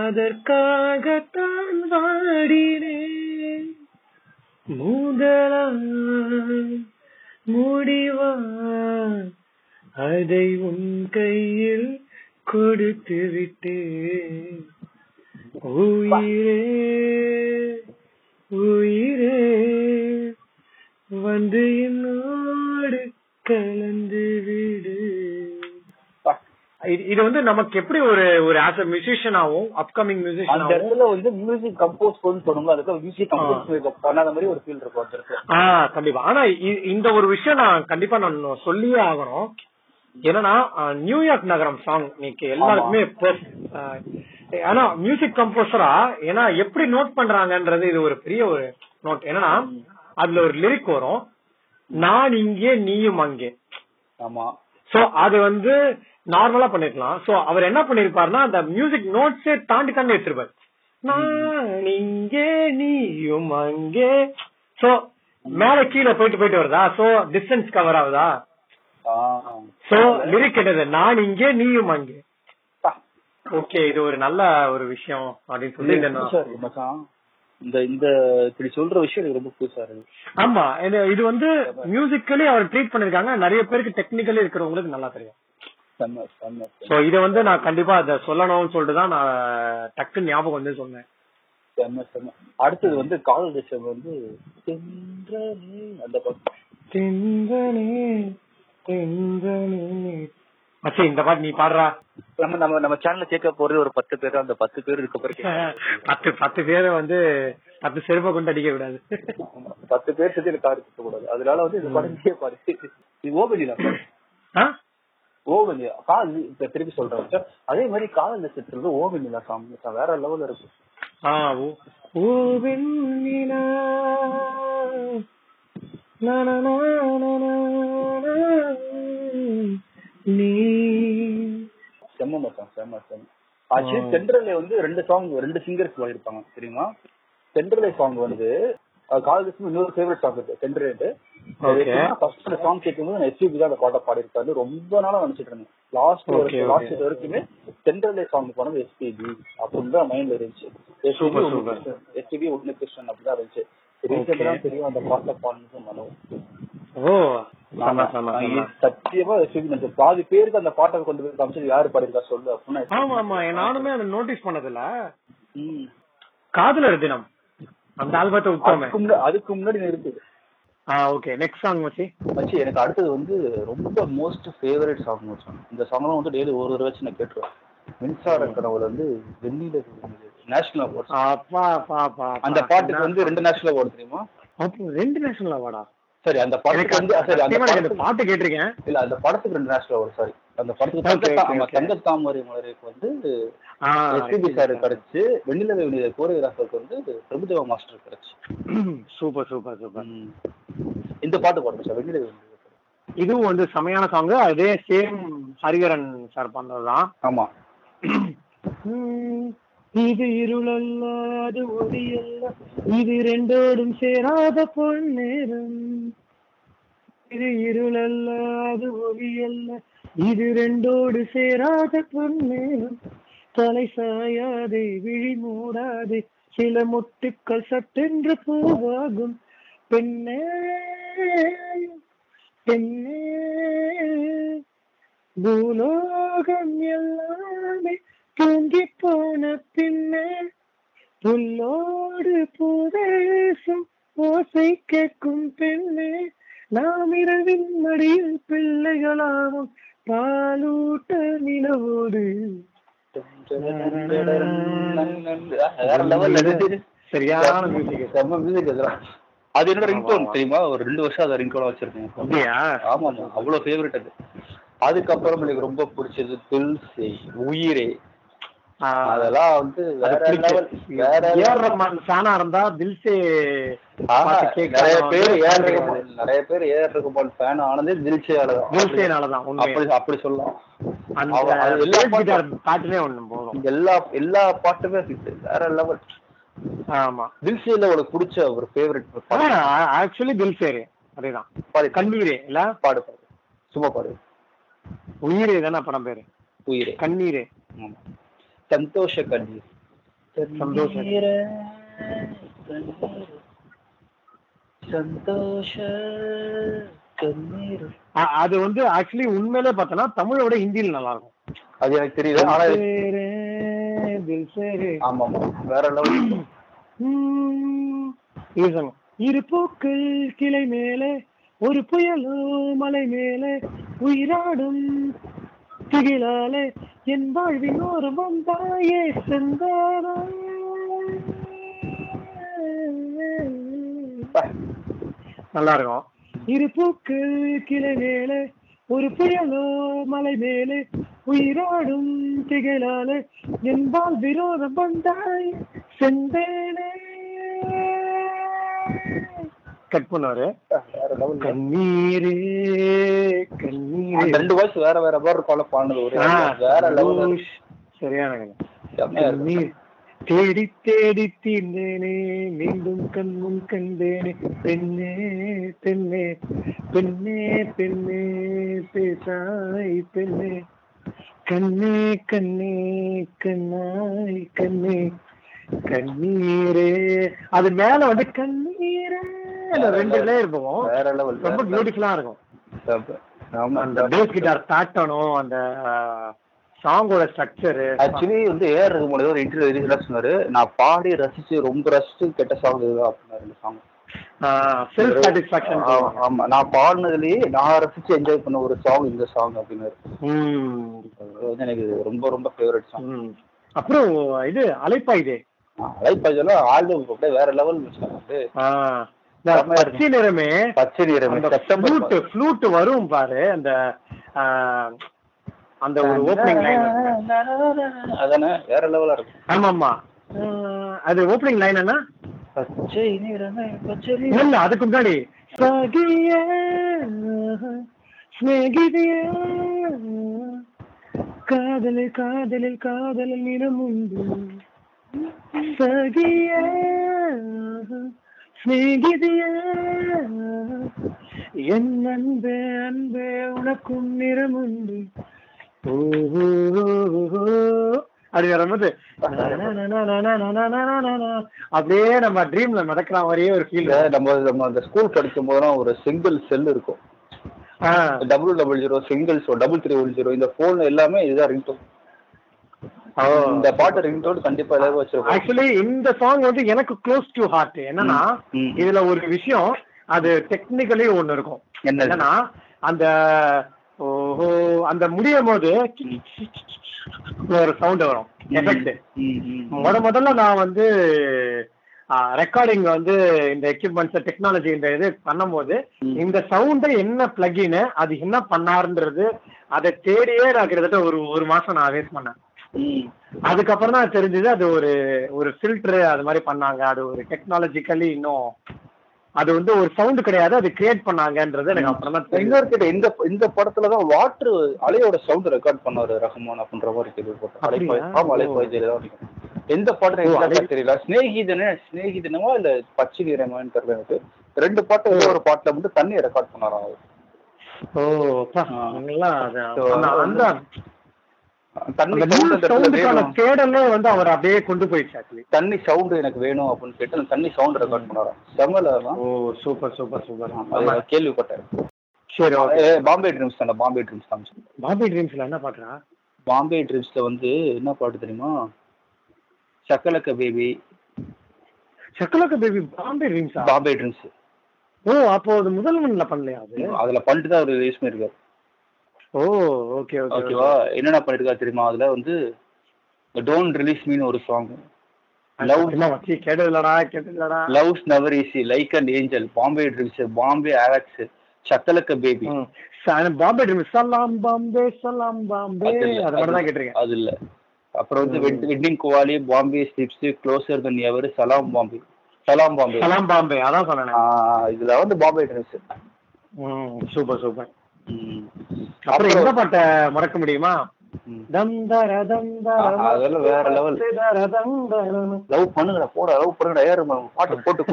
அதற்காகத்தான் வாடினேன் மூதலா முடிவா அதை உன் கையில் கொடுத்து விட்டேன் உயிரே உயிரே வந்து என்னோடு கலந்து விடு. இது வந்து நமக்கு எப்படி ஒரு ஒரு ஆஸ் அ மியூசிஷியனாவும் அப்கமிங் அந்த மியூசிஷியனாவும் இடத்துல வந்து மியூசிக் கம்போஸ் பண்ணு சொல்லுங்க அதுக்கு மியூசிக் கம்போஸ் பண்ணாத மாதிரி ஒரு ஃபீல் இருக்கும் அந்த இடத்துல. ஆ கண்டிப்பா. ஆனா இந்த ஒரு விஷயம் நான் கண்டிப்பா நான் சொல்லியே ஆகணும். என்னன்னா நியூயார்க் நகரம் சாங் இன்னைக்கு எல்லாருக்குமே ஆனா மியூசிக் கம்போசரா ஏன்னா எப்படி நோட் பண்றாங்கன்றது இது ஒரு பெரிய ஒரு நோட் என்னன்னா அதுல ஒரு லிரிக் வரும். நான் இங்கே நீயும் அங்கே. ஆமா. சோ அது வந்து நார்மலா பண்ணிருக்கலாம். சோ அவர் என்ன பண்ணிருப்பாருன்னா அந்த மியூசிக் நோட்ஸே தாண்டி தாண்டி எடுத்திருப்பாரு. நான் இங்கே நீயும் அங்கே. சோ மேல கீழே போயிட்டு போயிட்டு வருதா? சோ டிஸ்டன்ஸ் கவர் ஆகுதா? சோ லிரிக் என்னது? நான் இங்கே நீயும் அங்கே. ஓகே இது ஒரு நல்ல ஒரு விஷயம் அப்படின்னு சொல்லி. இந்த இந்த இப்படி சொல்ற விஷயம் எனக்கு ரொம்ப புதுசா இருக்கு. ஆமா இது வந்து மியூசிக்கலி அவர் ட்ரீட் பண்ணிருக்காங்க. நிறைய பேருக்கு டெக்னிக்கலி இருக்கிறவங்களுக்கு நல்லா தெரியும். சோ இத வந்து நான் கண்டிப்பா அதை சொல்லணும்னு சொல்லிட்டு தான் நான் டக்குன்னு ஞாபகம் வந்து சொன்னேன். அடுத்தது வந்து காதல் தேசம் வந்து அந்த பக்கம். மச்சி இந்த பாட்டு நீ பாடுறா. நம்ம நம்ம நம்ம சேனல்ல கேட்க போறது ஒரு பத்து பேர் அந்த பத்து பேர் இருக்க பிறகு பத்து பத்து பேரை வந்து பத்து செருப்பை கொண்டு அடிக்க விடாது பத்து பேர் சேர்த்து எனக்கு கார் சுத்த கூடாது. அதனால வந்து இந்த படத்தையே பாரு இது ஓபனியா ஆ? ஓவனியா கால் இப்ப திருப்பி சொல்றேன். அதே மாதிரி காதல் தேசத்துல ஓவனியா சாங் வேற லெவல்ல இருக்கு ஆ, ஓ. ஓ வெண்ணிலா நா, செம்ம ஆக்சுவலி தென்றலை வந்து ரெண்டு சாங் ரெண்டு சிங்கர்ஸ் பாடிருப்பாங்க தெரியுமா? தென்றலை சாங் வந்து காலேஜ் இன்னொரு ஃபேவரட் சாங் இருக்கு Okay. ஃபர்ஸ்ட் சாங் கேட்கும்போது நான் எஸ்பிபி தான் அந்த பாட்டை பாடிருக்காரு ரொம்ப நாளா நினைச்சிட்டு இருந்தேன். லாஸ்ட். லாஸ்ட் வரைக்குமே தென்றலை சாங் போனது எஸ்பிபி அப்படின்னு தான் மைண்ட்ல இருந்துச்சு. எஸ்பிபி. எஸ்பிபி ஒன்னு கிருஷ்ணன் அப்படிதான் இருந்துச்சு. ரீசெண்டா தெரியும் அந்த பாட்டை பாடுனது மனோ ஓ சத்தியமா பாதி பேருக்கு அந்த பாட்டை கொண்டு போய் காமிச்சது யாரு பாடிருக்கா சொல்லு அப்படின்னா ஆமா ஆமா. நானுமே அதை நோட்டீஸ் பண்ணதில்ல. காதலர் தினம். அந்த ஆல்பத்தை விட்டோமே அதுக்கு முன்னாடி இருக்குது. ஓகே நெக்ஸ்ட் சாங் மச்சி. மச்சி எனக்கு அடுத்தது வந்து ரொம்ப மோஸ்ட் ஃபேவரட் சாங் மச்சான் இந்த சாங்லாம் வந்து டெய்லி ஒரு ஒரு வச்சு நான் கேட்டுருவேன். மின்சார கனவுல வந்து வெண்ணில நேஷனல் அந்த பாட்டுக்கு வந்து ரெண்டு நேஷனல் அவார்டு தெரியுமா? ரெண்டு நேஷனல் அவார்டா சரி அந்த படத்துக்கு வந்து சரி அந்த பாட்டு கேட்டிருக்கேன். இல்ல அந்த படத்துக்கு ரெண்டு நேஷனல் அவார்டு சாரி அந்த படத்துக்கு தங்க தாமரை மலருக்கு வந்து எஸ்பிபி சார் கிடைச்சு வெண்ணில வெண்ணில கோரியோகிராஃபருக்கு வந்து பிரபுதேவா மாஸ்டர் கிடைச்சு. Super super super. இந்த பாட்டு பாடுங்க சார் வெண்ணில வெண்ணில இதுவும் வந்து செமையான சாங் அதே சேம் ஹரிகரன் சார் பண்ணதுதான் ஆமா. இது இருளல்ல அது ஒளியல்ல. இது ரெண்டோடும் சேராத பொன்னேரம் இது இருளல்ல அது ஒளியல்ல. இது ரெண்டோடு சேராத பொன்னேரம் தலை சாயாதே விழி மூடாதே சில முட்டுக்கள் சட்டென்று பூவாகும். பெண்ணே பெண்ணே பூலோகம் எல்லாமே தூங்கி போன பின்னே புல்லோடு பூதேசம் ஓசை கேட்கும் பெண்ணே நாம் இரவின் மடியில் பிள்ளைகளாகும் பாலூட்ட நிலவோடு. சரியான மியூசிக் செம்ம மியூசிக் அதெல்லாம் அது என்னோட ரிங்டோன் தெரியுமா? ஒரு ரெண்டு வருஷம் அதை ரிங்டோனா வச்சிருக்கேன் அப்படியா? ஆமா ஆமா அவ்வளவு ஃபேவரட் அது. அதுக்கப்புறம் எனக்கு ரொம்ப பிடிச்சது துல்சி உயிரே. அதெல்லாம் வந்து ஃபேனா இருந்தா தில்சே நிறைய பேர் ஏஆர் ரகுமான் நிறைய பேர் ஏஆர் ரகுமான் ஃபேன் ஆனதே தில்சேனாலதான் அப்படி அப்படி சொல்லலாம். அது எல்லா ஒண்ணு போதும். எல்லா எல்லா பாட்டுமே வேற லெவல் ஆமா. தில்சையில உனக்கு பிடிச்ச ஒரு ஃபேவரட் ஆக்சுவலி தில்சேரு அதேதான். பாடு. கண்ணீரே இல்ல? பாடு பாடு. சும்மா பாடு. உயிரே தானே படம் பேரு? உயிரே. கண்ணீரே. ஆமா. சந்தோஷ கண்ணீர் சந்தோஷ. சந்தோஷ கண்ணீர் அது வந்து ஆக்சுவலி உண்மையிலே பார்த்தோன்னா தமிழோட ஹிந்தியில் நல்லா இருக்கும் அது எனக்கு தெரியல ஆனா. ஆமா ஆமா வேற லெவல் உம், இது song. இரு பூக்கள் கிளை மேலே ஒரு புயலோ மலை மேலே உயிராடும் திகிலாலே என் வாழ்வின் ஒரு வந்தாயே நல்லா இருக்கும் இரு பூக்கள் கிளை மேலே ஒரு புயலோ மலை மேலே உயிரோடும் திகழாலே என்பால் விரோதம் வந்தாய் செந்தேனே. கட் பண்ணாரு. கண்ணீரே. கண்ணீரே. அந்த ரெண்டு வாய்ஸ் வேற வேற மாதிரி கொலை பாடுனது ஒரு வேற லெவல் தேடி தேடி தீர்ந்தேனே மீண்டும் கண்முன் கண்டேனே. பெண்ணே பெண்ணே பெண்ணே பெண்ணே பேசாய் பெண்ணே. கண்ணே கண்ணே கண்ணாய் கண்ணே. கண்ணீரே. அது மேல வந்து கண்ணீரே. ரெண்டு லெவல் ரொம்ப பியூட்டிஃபுல்லா இருக்கும். அந்த பேஸ் கிட்டார் பேட்டர்னும் அந்த சாங்கோட ஸ்ட்ரக்சர் ஆக்சுவலி வந்து ஏஆர் ரகுமான் ஒரு இன்டர்வியூ ரீசெண்டாக சொன்னாரு. நான் பாடி ரசிச்சு ரொம்ப ரசிச்சு கெட்ட சாங் இதுதான் அப்படின்னாரு இந்த சாங் செல்ஃப் சாட்டிஸ்பாக்சன் ஆமா. நான் பாடினதுலயே நான் ரசிச்சு என்ஜாய் பண்ண ஒரு சாங் இந்த சாங் அப்படின்னாரு. எனக்கு ரொம்ப ரொம்ப ஃபேவரட் சாங் அப்புறம் இது அலைப்பாயுதே. அலைப்பாஜெல்லாம் ஆல்பம் அப்படியே வேற லெவல் செம்மையா பச்சை நிறமே பச்சை நிறம் ஃப்ளூட் ஃப்ளூட் வரும் பாரு அந்த அந்த ஒரு ஓப்பனிங் லைன் அதானே வேற லெவலா இருக்கும். ஆமாமா ஆ, அது ஓப்பனிங் லைன் என்ன? பச்சை நிறமே பச்சை இல்ல அதுக்கு முன்னாடி. காதலில் காதலில் காதலில் நிறம் உண்டு. சகியே, சிநேகிதியே, என் அன்பே அன்பே உனக்கும் நிறம் உண்டு. அப்படி வரும்போது அப்படியே நம்ம ட்ரீம்ல நடக்கிற மாதிரியே ஒரு ஃபீல் நம்ம நம்ம அந்த ஸ்கூல் படிக்கும் போதெல்லாம் ஒரு சிங்கிள் செல் இருக்கும். Double double zero single double three one zero இந்த போன் எல்லாமே இதுதான் ரிங்டோன் இந்த பாட்டு ரிங்டோன் கண்டிப்பா எல்லாரும் வச்சிருக்கோம் ஆக்சுவலி இந்த சாங் வந்து எனக்கு க்ளோஸ் டு ஹார்ட் என்னன்னா. இதுல ஒரு விஷயம் அது டெக்னிக்கலி ஒண்ணு இருக்கும். என்ன என்னன்னா அந்த ஓஹோ அந்த முடியும் போது ஒரு சவுண்ட் வரும். எஃபெக்ட் முத முதல்ல நான் வந்து ரெக்கார்டிங் வந்து இந்த எக்யூப்மெண்ட்ஸ் டெக்னாலஜி இந்த இது பண்ணும்போது. இந்த சவுண்ட் என்ன பிளகின் அது என்ன பண்ணாருன்றது அதை தேடியே நான் கிட்டத்தட்ட ஒரு ஒரு மாசம் நான் வேஸ்ட் பண்ணேன். அதுக்கப்புறம் தான் தெரிஞ்சது அது ஒரு ஒரு ஃபில்டர் அது மாதிரி பண்ணாங்க. அது ஒரு டெக்னாலஜிக்கலி இன்னும் அது வந்து ஒரு சவுண்ட் கிடையாது அது கிரியேட் பண்ணாங்கன்றது எனக்கு அப்புறம் தான் இன்னொரு கிட்ட இந்த இந்த படத்துல தான் வாட்டர் அலையோட சவுண்ட் ரெக்கார்ட் பண்ணாரு ரஹ்மான் அப்படின்ற மாதிரி கேள்விப்பட்டேன். எந்த பாட்டு தெரியல. ஸ்நேகிதனே ஸ்நேகிதனமா இல்ல பச்சை நிறமான்னு தெரியல எனக்கு. ரெண்டு பாட்டு ஏதோ ஒரு பாட்டுல மட்டும் தண்ணி ரெக்கார்ட் பண்ணாராம் அவர். ஓ தேடலே வந்து அவர் அப்படியே கொண்டு போயிடுச்சு தண்ணி சவுண்ட் எனக்கு வேணும் அப்படின்னு கேட்டு அந்த தண்ணி சவுண்ட் ரெக்கார்ட் செம்மல ஓ சூப்பர் சூப்பர் சூப்பர். கேள்விப்பட்டேன். சரி பாம்பே ட்ரீம்ஸ் தானே பாம்பே ட்ரீம்ஸ் தான் பாபி ட்ரீம்ஸ்ல என்ன பாக்குறா பாம்பே ட்ரீம்ஸ்ல வந்து என்ன பாட்டு தெரியுமா? சக்கலக்க பேபி சக்கலக்க பேபி பாம்பே ட்ரீம்ஸா பாம்பே ட்ரீம்ஸ் ஓ அப்போ அது முதல் ஒன்ல பண்ணலையா அது? அதுல பண்ணிட்டு தான் அவர் ரிலீஸ் பண்ணிருக்காரு ஓ ஓகே ஓகே ஓகேவா? என்னென்ன பண்ணிருக்காரு தெரியுமா? அதுல வந்து டோன்ட் ரிலீஸ் மீன் ஒரு song loves never easy like and angel Bombay dreams Bombay ஆலக்ஸ் சக்கலக்க பேபி பாம்பே ட்ரீம்ஸ் சலாம் பாம்பே சலாம் பாம்பே அது மட்டும் தான் கேட்டிருக்கேன். அது இல்ல. அப்புறம் வந்து wedding qawwali Bombay slips closer than ever Salaam Bombay Salaam Bombay சலாம் பாம்பே அதான் சொன்னேன். இதுல வந்து பாம்பே ட்ரீம்ஸ் சூப்பர் சூப்பர். அப்புறம் எந்த பாட்டை மறக்க முடியுமா? அதெல்லாம் வேற. லவ் பண்ணுங்கடா போடா லவ் பண்ணுங்கடா. ஏறு பாட்டு போட்டு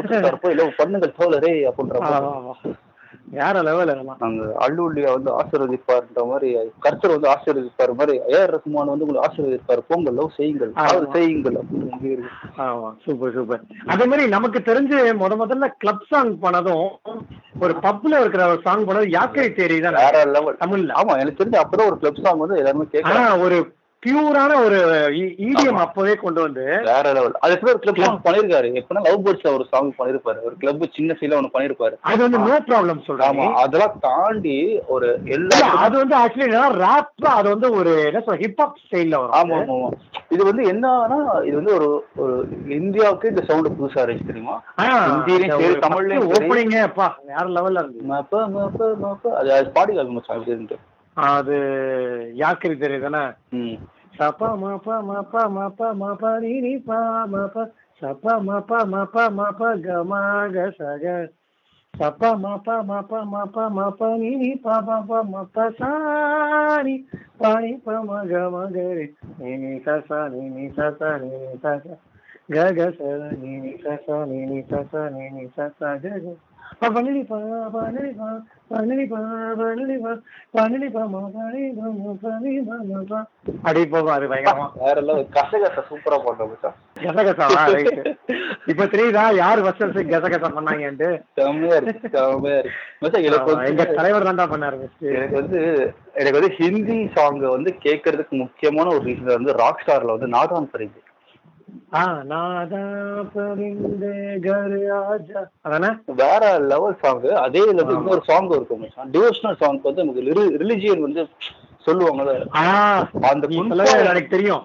போய் லவ் பண்ணுங்கள் தோழரே அப்படின்ற. வேற லெவல் அதெல்லாம் அந்த அல்லுள்ளியா வந்து ஆசீர்வதிப்பார்ன்ற மாதிரி கர்த்தர் வந்து ஆசீர்வதிப்பார் மாதிரி ஏஆர் ரஹ்மான் வந்து உங்களை ஆசீர்வதிப்பார். போங்கள் லவ் செய்யுங்கள் செய்யுங்கள் அப்படின்னு. ஆமா சூப்பர் சூப்பர் அதே மாதிரி நமக்கு தெரிஞ்சு முத முதல்ல கிளப் சாங் பண்ணதும் ஒரு பப்ல இருக்கிற ஒரு சாங் பண்ணது யாக்கை தேரி தான் வேற லெவல் தமிழ்ல. ஆமா எனக்கு தெரிஞ்சு அப்பதான் ஒரு கிளப் சாங் வந்து எல்லாருமே கேட்கலாம் ஒரு பியூரான ஒரு இடிஎம் அப்பவே கொண்டு வந்து வேற லெவல் அது கூட கிளப் பண்ணிருக்காரு. எப்படின்னா லவ் பேர்ட்ஸ்ல ஒரு சாங் பண்ணிருப்பாரு. ஒரு கிளப் சின்ன சீல ஒண்ணு பண்ணிருப்பாரு. அது வந்து நோ ப்ராப்ளம் ஆமா. சொல்றாங்க அதெல்லாம் தாண்டி ஒரு எல்லா அது வந்து ஆக்சுவலி ரேப் அது வந்து ஒரு என்ன சொல்ற ஹிப்ஹாப் ஸ்டைல்ல ஆமா வரும். ஆமா ஆமா இது வந்து என்னன்னா இது வந்து ஒரு ஒரு இந்தியாவுக்கு இந்த சவுண்ட் புதுசா இருந்துச்சு தெரியுமா? ஹிந்திலயும் சரி, தமிழ்லயும். ஓப்பனிங்க அப்பா வேற லெவல்ல இருந்து அது பாடி கால் மச்சான் அது யாக்கரி தெரியுதானே ம். சப்பா மப்பா மப்பா மப்பா மப்பா நீ பா மப்பா சப்பா மப்பா மப்பா மப்பா கமா க சக சப்பா மப்பா மப்பா மப்பா மப்பா நீ பா பா மப்பா சாரி பாணி ப ம க ம க ரே நீ நீ ச ச நீ நீ ச ச நீ நீ ச ச க க ச நீ நீ ச ச நீ நீ ச ச நீ நீ ச ச க க ப பன்னி பா பன்னி பா பன்னி பா பன்னி பா பன்னி பா ம பன்னி பா ம பன்னி பா ம பா அடி போகும் அது பயங்கரமா. வேற லெவல் கசகச சூப்பரா போட்டோம் மச்சான் கசகசா ரைட் இப்ப தெரியுதா யார் சிங் கசகசா பண்ணாங்கன்ட்டு? செம்மையா இருக்கு செம்மையா இருக்கு. எனக்கு எங்க தலைவர் தான்டா பண்ணாரு. எனக்கு வந்து எனக்கு வந்து ஹிந்தி சாங் வந்து கேட்கறதுக்கு முக்கியமான ஒரு ரீசன் வந்து ராக் ஸ்டார்ல வந்து நாதான் பரிந்து வேற லெவல் சாங் அதே இன்னொரு சாங் இருக்கும். டிவோஷனல் சாங் வந்து நமக்கு ரிலிஜியன் வந்து சொல்லுவாங்கல்ல. அந்த எனக்கு தெரியும்.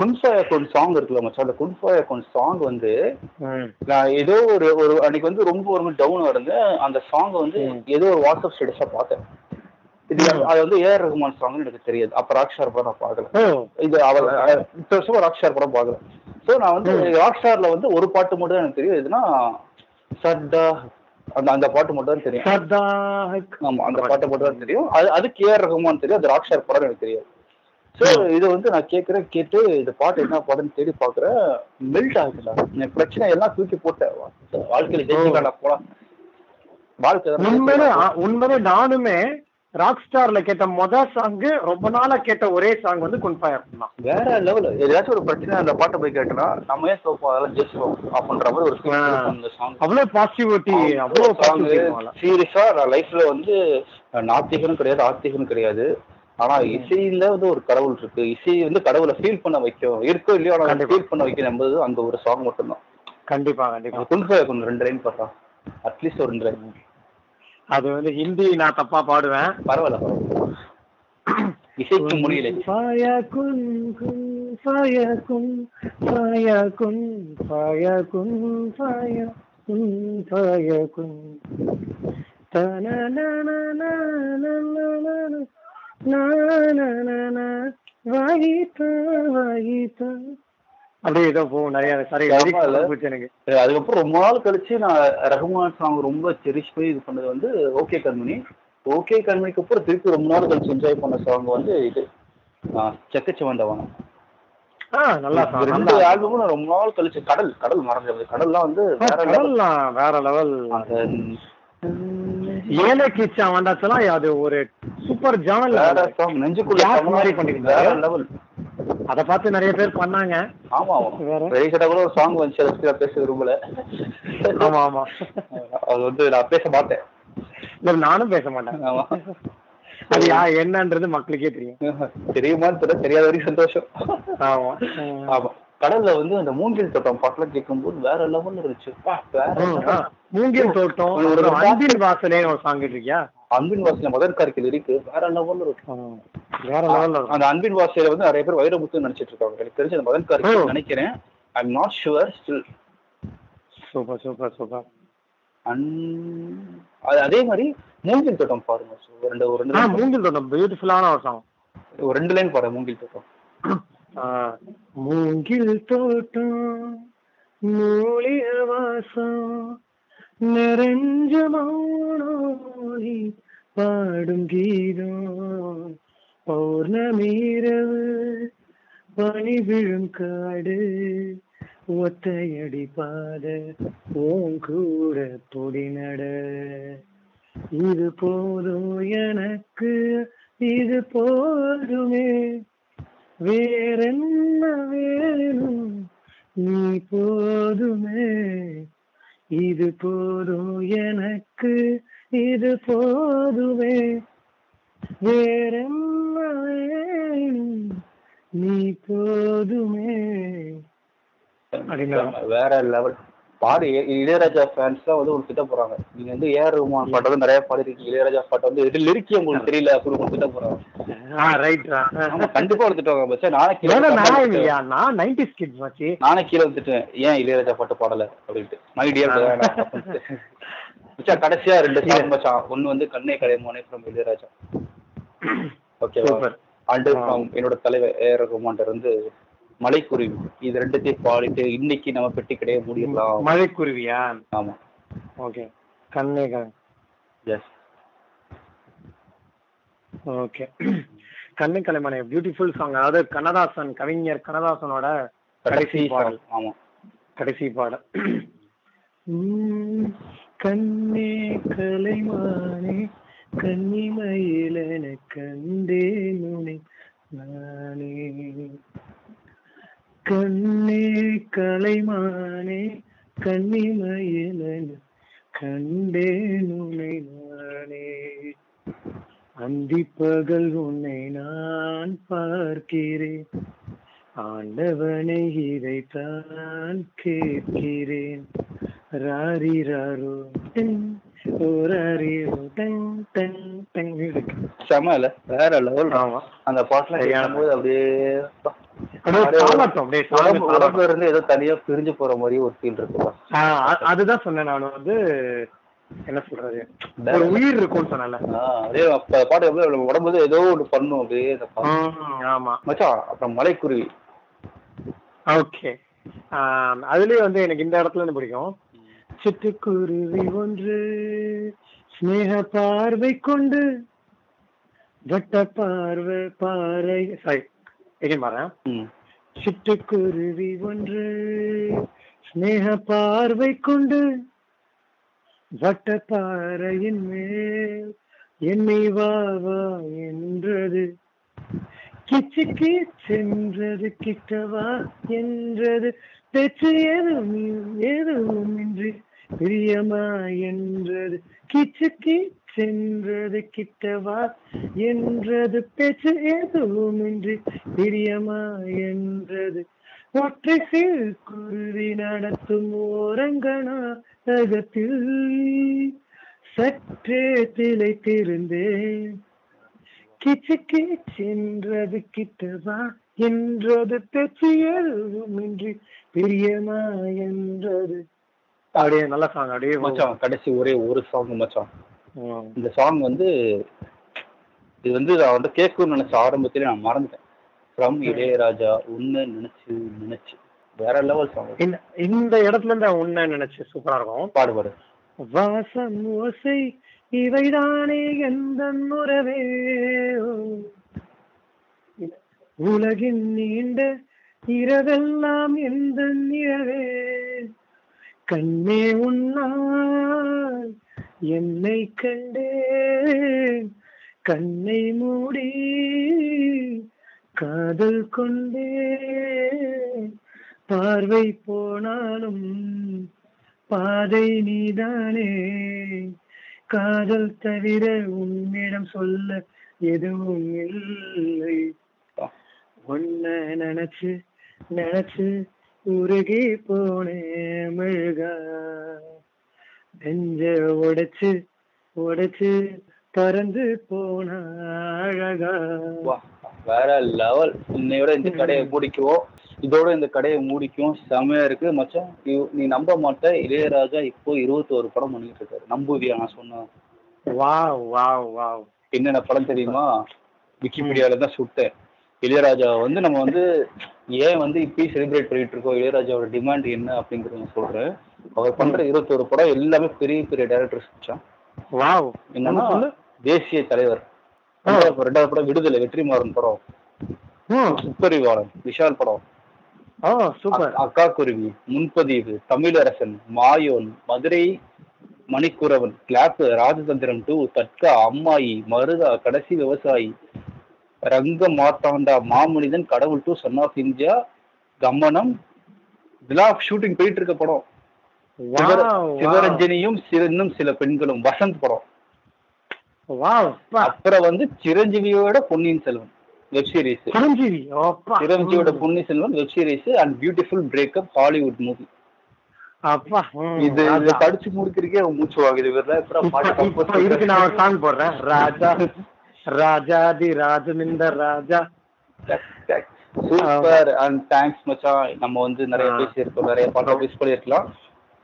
குன்ஃபாயா கொன் சாங் இருக்குல்ல மச்சான். அந்த குன்ஃபாயா கொன் சாங் வந்து. நான் ஏதோ ஒரு ஒரு அன்னைக்கு வந்து ரொம்ப ஒரு டவுன் இருந்தேன். அந்த சாங் வந்து. ஏதோ ஒரு வாட்ஸ்அப் ஸ்டேட்டஸா பார்த்தேன். இது. அது வந்து ஏஆர் ரஹ்மான் சாங்னு எனக்கு தெரியாது. அப்ப ராக் ஸ்டார் படம் நான் பார்க்கல. ஓ. இது அவர் இத்தனை வருஷமா ராக் ஸ்டார் படம் பார்க்கல. ஸோ நான் வந்து ம். ராக் ஸ்டார்ல வந்து ஒரு பாட்டு மட்டும் எனக்கு தெரியும். எதுனா சர்தா அந்த அந்த பாட்டு மட்டும் தான் தெரியும். ஆமா அந்த பாட்டு மட்டும் தான் தெரியும். அது அதுக்கு ஏஆர் ரஹ்மான் தெரியும். அது ராக் ஸ்டார் படம் எனக்கு தெரியாது. ஸோ இது வந்து நான் கேட்குறேன் கேட்டு இந்த பாட்டு என்ன பாட்டுன்னு தேடி பார்க்குறேன். மெல்ட் ஆகுதுடா. என் பிரச்சனை எல்லாம் தூக்கி போட்டேன். வாழ்க்கையில ஜெயிச்சுக்கலாம் போலாம். வாழ்க்கை உண்மையிலே உண்மையிலே நானுமே ராக் ஸ்டார்ல கேட்ட மொத சாங் ரொம்ப நாளா கேட்ட ஒரே சாங் வந்து குன்ஃபயர் தான் வேற லெவல் ஏதாச்சும் ஒரு பிரச்சனை அந்த பாட்டை போய் கேட்டனா நம்ம ஏன் சோப்போம் அதெல்லாம் ஜெயிச்சிருவோம் அப்படின்ற மாதிரி ஒரு சாங் அவ்வளவு பாசிட்டிவிட்டி அவ்வளவு பாசிட்டிவிட்டி சீரியஸா நான் லைஃப்ல வந்து நாத்திகனும் கிடையாது ஆத்திகனும் கிடையாது. ஆனா இசையில வந்து ஒரு கடவுள் இருக்கு. இசை வந்து கடவுளை ஃபீல் பண்ண வைக்கும். இருக்கோ இல்லையோ ஆனா. ஃபீல் பண்ண வைக்கும் என்பது அந்த ஒரு சாங் மட்டும்தான். கண்டிப்பா கண்டிப்பா. குன்ஃபை கொஞ்சம் ரெண்டு லைன் பாடுறான் அட்லீஸ்ட் ஒரு ரெண்டு லைன் அது வந்து ஹிந்தி நான் தப்பா பாடுவேன். பரவாயில்ல பரவாயில்ல. இசைக்கு முடியல பாயா குன் குன் பாயா குன் பாயா குன் பாயா குன் பாயா குன் பாயா குன். அப்படியே ஏதோ போகும் நிறைய சரி எனக்கு. அதுக்கப்புறம் ரொம்ப நாள் கழிச்சு நான் ரஹ்மான் சாங் ரொம்ப செரிஷ் போய் இது பண்ணது வந்து ஓகே கண்மணி. ஓகே கண்மணிக்கு அப்புறம் திருப்பி ரொம்ப நாள் கழிச்சு என்ஜாய் பண்ண சாங் வந்து இது செக்கச்சவந்தவனம் நல்லா ரெண்டு ஆல்பமும் நான் ரொம்ப நாள் கழிச்சு கடல் கடல் மறந்துடுது கடல்லாம் வந்து. கடல்லாம் வேற லெவல் ஏழை கிச்சா வந்தாச்சுலாம் அது ஒரு சூப்பர் ஜானல் நெஞ்சுக்குள்ள. வேற லெவல் அத பார்த்து நிறைய பேர் பண்ணாங்க. ஆமா வேற? ரீசெண்டா கூட ஒரு சாங் வந்துச்சு அதை நான் பேச விரும்பல ஆமா ஆமா. அது வந்து நான் பேச மாட்டேன். இல்ல நானும் பேச மாட்டேன். ஆமா. அது யா என்னன்றது மக்களுக்கே தெரியும். தெரியுமான்னு தெரியல தெரியாத வரைக்கும் சந்தோஷம். ஆமா. ஆமா. கடல்ல வந்து அந்த மூங்கில் தோட்டம் பாட்டுலாம் கேட்கும்போது வேற லெவல்ல இருந்துச்சு. பா, வேற level. ஆ. மூங்கில் தோட்டம் அன்பின் வாசலே ஒரு சாங் இருக்கியா அன்பின் வாசல மதன் கார்கில் இருக்கு வேற லெவல்ல இருக்கு. வேற லெவல்ல இருக்கும் அந்த அன்பின் வாசையில வந்து நிறைய பேர் வைரமுத்து நினைச்சிட்டு இருக்காங்க. எனக்கு தெரிஞ்ச அந்த மதன் கார்கில் ஓ. நினைக்கிறேன். I am not sure still super super. Super அதே மாதிரி மூங்கில் தோட்டம் பாருங்க. ஒரு ரெண்டு ஒரு ரெண்டு மூங்கில் தோட்டம் பியூட்டிஃபுல்லான ஒரு சாங். ஒரு ரெண்டு லைன் பாருங்க மூங்கில் தோட்டம். மூங்கில் தோட்டம் மூலிக வாசம் நிறைஞ்ச மௌனோலி பாடும் கீதம். பௌர்ணமீரவு பனி விழும் காடு ஒத்தையடி பாத ஓம் கூட பொடிநட இது போதும் எனக்கு இது போதுமே. வேறென்ன வேணும் நீ போதுமே. இது போதும் எனக்கு இது வேறென்ன வேணும் நீ போதுமே. அப்படின்னு வேற லெவல் பாடு இளையராஜா ஃபேன்ஸ் தான் வந்து உங்களுக்கு திட்ட போறாங்க. நீங்க வந்து ஏஆர் ரஹ்மான் பாட்டு வந்து நிறைய பாடி இருக்கீங்க இளையராஜா பாட்டு வந்து இது லிரிக்கி உங்களுக்கு தெரியல அப்படி உங்களுக்கு திட்ட போறாங்க ரைட் கண்டிப்பா வந்து திட்டுவாங்க பச்சா நானே கீழே நான் நைன்டி கிட்ஸ் மச்சி. நானே கீழே வந்துட்டேன். ஏன் இளையராஜா பாட்டு பாடல? அப்படின்ட்டு. மை டியர் மச்சான் கடைசியா ரெண்டு சாங் மச்சான். ஒன்னு வந்து கண்ணே கலைமானே ஃப்ரம் இளையராஜா. ஓகேவா அண்டு ஃப்ரம் என்னோட தலைவர் ஏ ரகுமான்டர் இருந்து மலைக்குருவி. இது ரெண்டுத்தையும் பாடிட்டு இன்னைக்கு நம்ம பெட்டி கடையை மூடிடலாம் மழைக்குருவியா ஆமா. ஓகே கண்ணே கண் எஸ் ஓகே கண்ணு கலைமனை பியூட்டிஃபுல் சாங் அதாவது கண்ணதாசன் கவிஞர் கண்ணதாசனோட கடைசி பாடல். ஆமா. கடைசி பாடல். கண்ணே கலைமானே கன்னிமயிலன கண்டே நுனி நானே. கண்ணே கலைமானே கன்னிமயிலன கண்டே நுனை நானே. அந்திப்பகல் உன்னை நான் பார்க்கிறேன். ஆண்டவனை இதைத்தான் கேட்கிறேன். ராரி ராரோ டங், ஓ ராரி ரோ டங் டங் டங் music. செம இல்ல வேற லெவல் ஆமா. அந்த பாட்டுல. கேட்கும்போது அப்படியே. உடம்புல இருந்து ஏதோ தனியா பிரிஞ்சு போற மாதிரி ஒரு ஃபீல் அ- அதுதான் சொன்னேன் நான். வந்து என்ன சொல்றது? ஒரு உயிர் இருக்கும்னு சொன்னேன்ல. ஆ, அதே அப்ப பாட்டு எவ்வளவு உடம்பு ஏதோ ஒண்ணு பண்ணும் அப்படியே ஆமா. மச்சான் அப்புறம் மலைக்குருவி. ஓகே. அதுலயே வந்து எனக்கு இந்த இடத்துல இருந்து பிடிக்கும். சிட்டுக்குருவி ஒன்று ஸ்நேக பார்வை கொண்டு வட்ட பார்வை பாறை சாரி எகைன். சிட்டுக்குருவி ஒன்று ஸ்நேக பார்வை கொண்டு வட்ட பாறையின் மேல் என்னை வா வா என்றது. கிச்சுக்கு சென்றது கிட்டவா என்றது. பேச்சு எதுவும் எதுவும் இன்றி பிரியமா என்றது. கிச்சு சென்றது கிட்டவா என்றது. பேச்சு எதுவும் இன்றி பிரியமா என்றது. ஒற்றை சிறு குருவி நடத்தும் ஓரங்கனா அகத்தில் சற்றே திளைத்திருந்தேன். கிச்சு கிச்சென்றது கிட்டவா என்றது எதுவுமின்றி பிரியமா என்றது. அப்படியே நல்ல சாங் அப்படியே மச்சான் கடைசி ஒரே ஒரு சாங் மச்சான். இந்த சாங் வந்து இது வந்து நான் வந்து கேட்கணும்னு நினைச்ச ஆரம்பத்திலே நான் மறந்துட்டேன். ஃப்ரம் இளையராஜா உன்னை நினைச்சு நினைச்சு. வேற லெவல் சாங் இந்த இந்த இடத்துல இருந்து உன்ன நினைச்சு சூப்பரா இருக்கும். பாடுபாடு வாசம் ஓசை இவைதானே எந்த உறவே உலகின் நீண்ட இரவெல்லாம் எந்த நிறவே கண்ணே உன்னால் என்னை கண்டே கண்ணை மூடி காதல் கொண்டே பார்வை போனாலும் பாதை நீதானே. காதல் தவிர உன்னிடம் சொல்ல எதுவும் இல்லை. உன்ன நினைச்சு நினைச்சு உருகி போனேன் மெழுகா. நெஞ்ச உடைச்சு உடைச்சு பறந்து போன அழகா. வா, வேற லெவல் இன்னையோட இந்த கடையை மூடிக்குவோம் இதோட இந்த கடையை மூடிக்கும். செமையா இருக்கு மச்சான். நீ- நம்ப மாட்ட. இளையராஜா இப்போ இருபத்தோரு படம் பண்ணிட்டு இருக்காரு. நம்புவியா? நான் சொன்னேன் வாவ் வாவ் வாவ். என்னென்ன படம் தெரியுமா? விக்கிபீடியால தான் சுட்டேன். இளையராஜா வந்து நம்ம வந்து ஏன் வந்து இப்பயும் செலிப்ரேட் பண்ணிட்டு இருக்கோம்? இளையராஜாவோட டிமாண்ட் என்ன அப்படிங்கறத நான் சொல்றேன். அவர் பண்ற இருபத்தோரு படம் எல்லாமே பெரிய பெரிய டேரக்டர்ஸ் என்னன்னா தேசிய தலைவர். ரெண்டாவது படம் விடுதலை வெற்றிமாறன் படம். துப்பறிவாளன் விஷால் படம். அக்கா குருவி முன்பதிவு தமிழரசன் மாயோன் மதுரை மணிக்குறவன் கிளாப் ராஜதந்திரம் டூ தட்கா அம்மாயி மருதா கடைசி விவசாயி ரங்க மார்த்தாண்டா மாமனிதன் கடவுள் two Sun of India Gamanam. இதெல்லாம் ஷூட்டிங் போயிட்டு இருக்க படம். சிவரஞ்சனியும் இன்னும் சில பெண்களும் வசந்த் படம். அப்புறம் வந்து சிரஞ்சீவியோட Ponniyin Selvan web series Chiranjeevi சிரஞ்சீவியோட. Ponniyin Selvan web series and beautiful breakup Hollywood movie இது. படிச்சு முடிக்கிறதுக்கே மூச்சு வாங்குது இப்ப இதுக்கு நான் சாங் போடுறேன். ராஜா. ராஜாதி ராஜமிந்த ராஜா. சூப்பர் அண்ட் தேங்க்ஸ் மச்சான் நம்ம வந்து நிறைய. பேசியிருக்கோம். நிறைய பாட்டு மிஸ் பண்ணிருக்கலாம்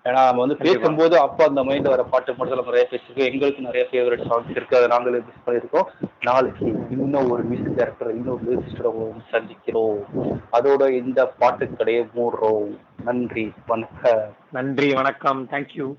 ஏன்னா நம்ம வந்து. பேசும்போது அப்போ அந்த மைண்ட் வர பாட்டு மட்டும் நம்ம நிறைய பேசியிருக்கோம். எங்களுக்கு நிறைய ஃபேவரட் சாங்ஸ் இருக்கு. அதை நாங்களே மிஸ் பண்ணியிருக்கோம். நாளைக்கு இன்னும் ஒரு மியூசிக் டேரக்டர் இன்னும் மியூசிஸ்டரை சந்திக்கிறோம். அதோட இந்த பாட்டு கடையை மூடுறோம். நன்றி வணக்கம். நன்றி வணக்கம். தேங்க்யூ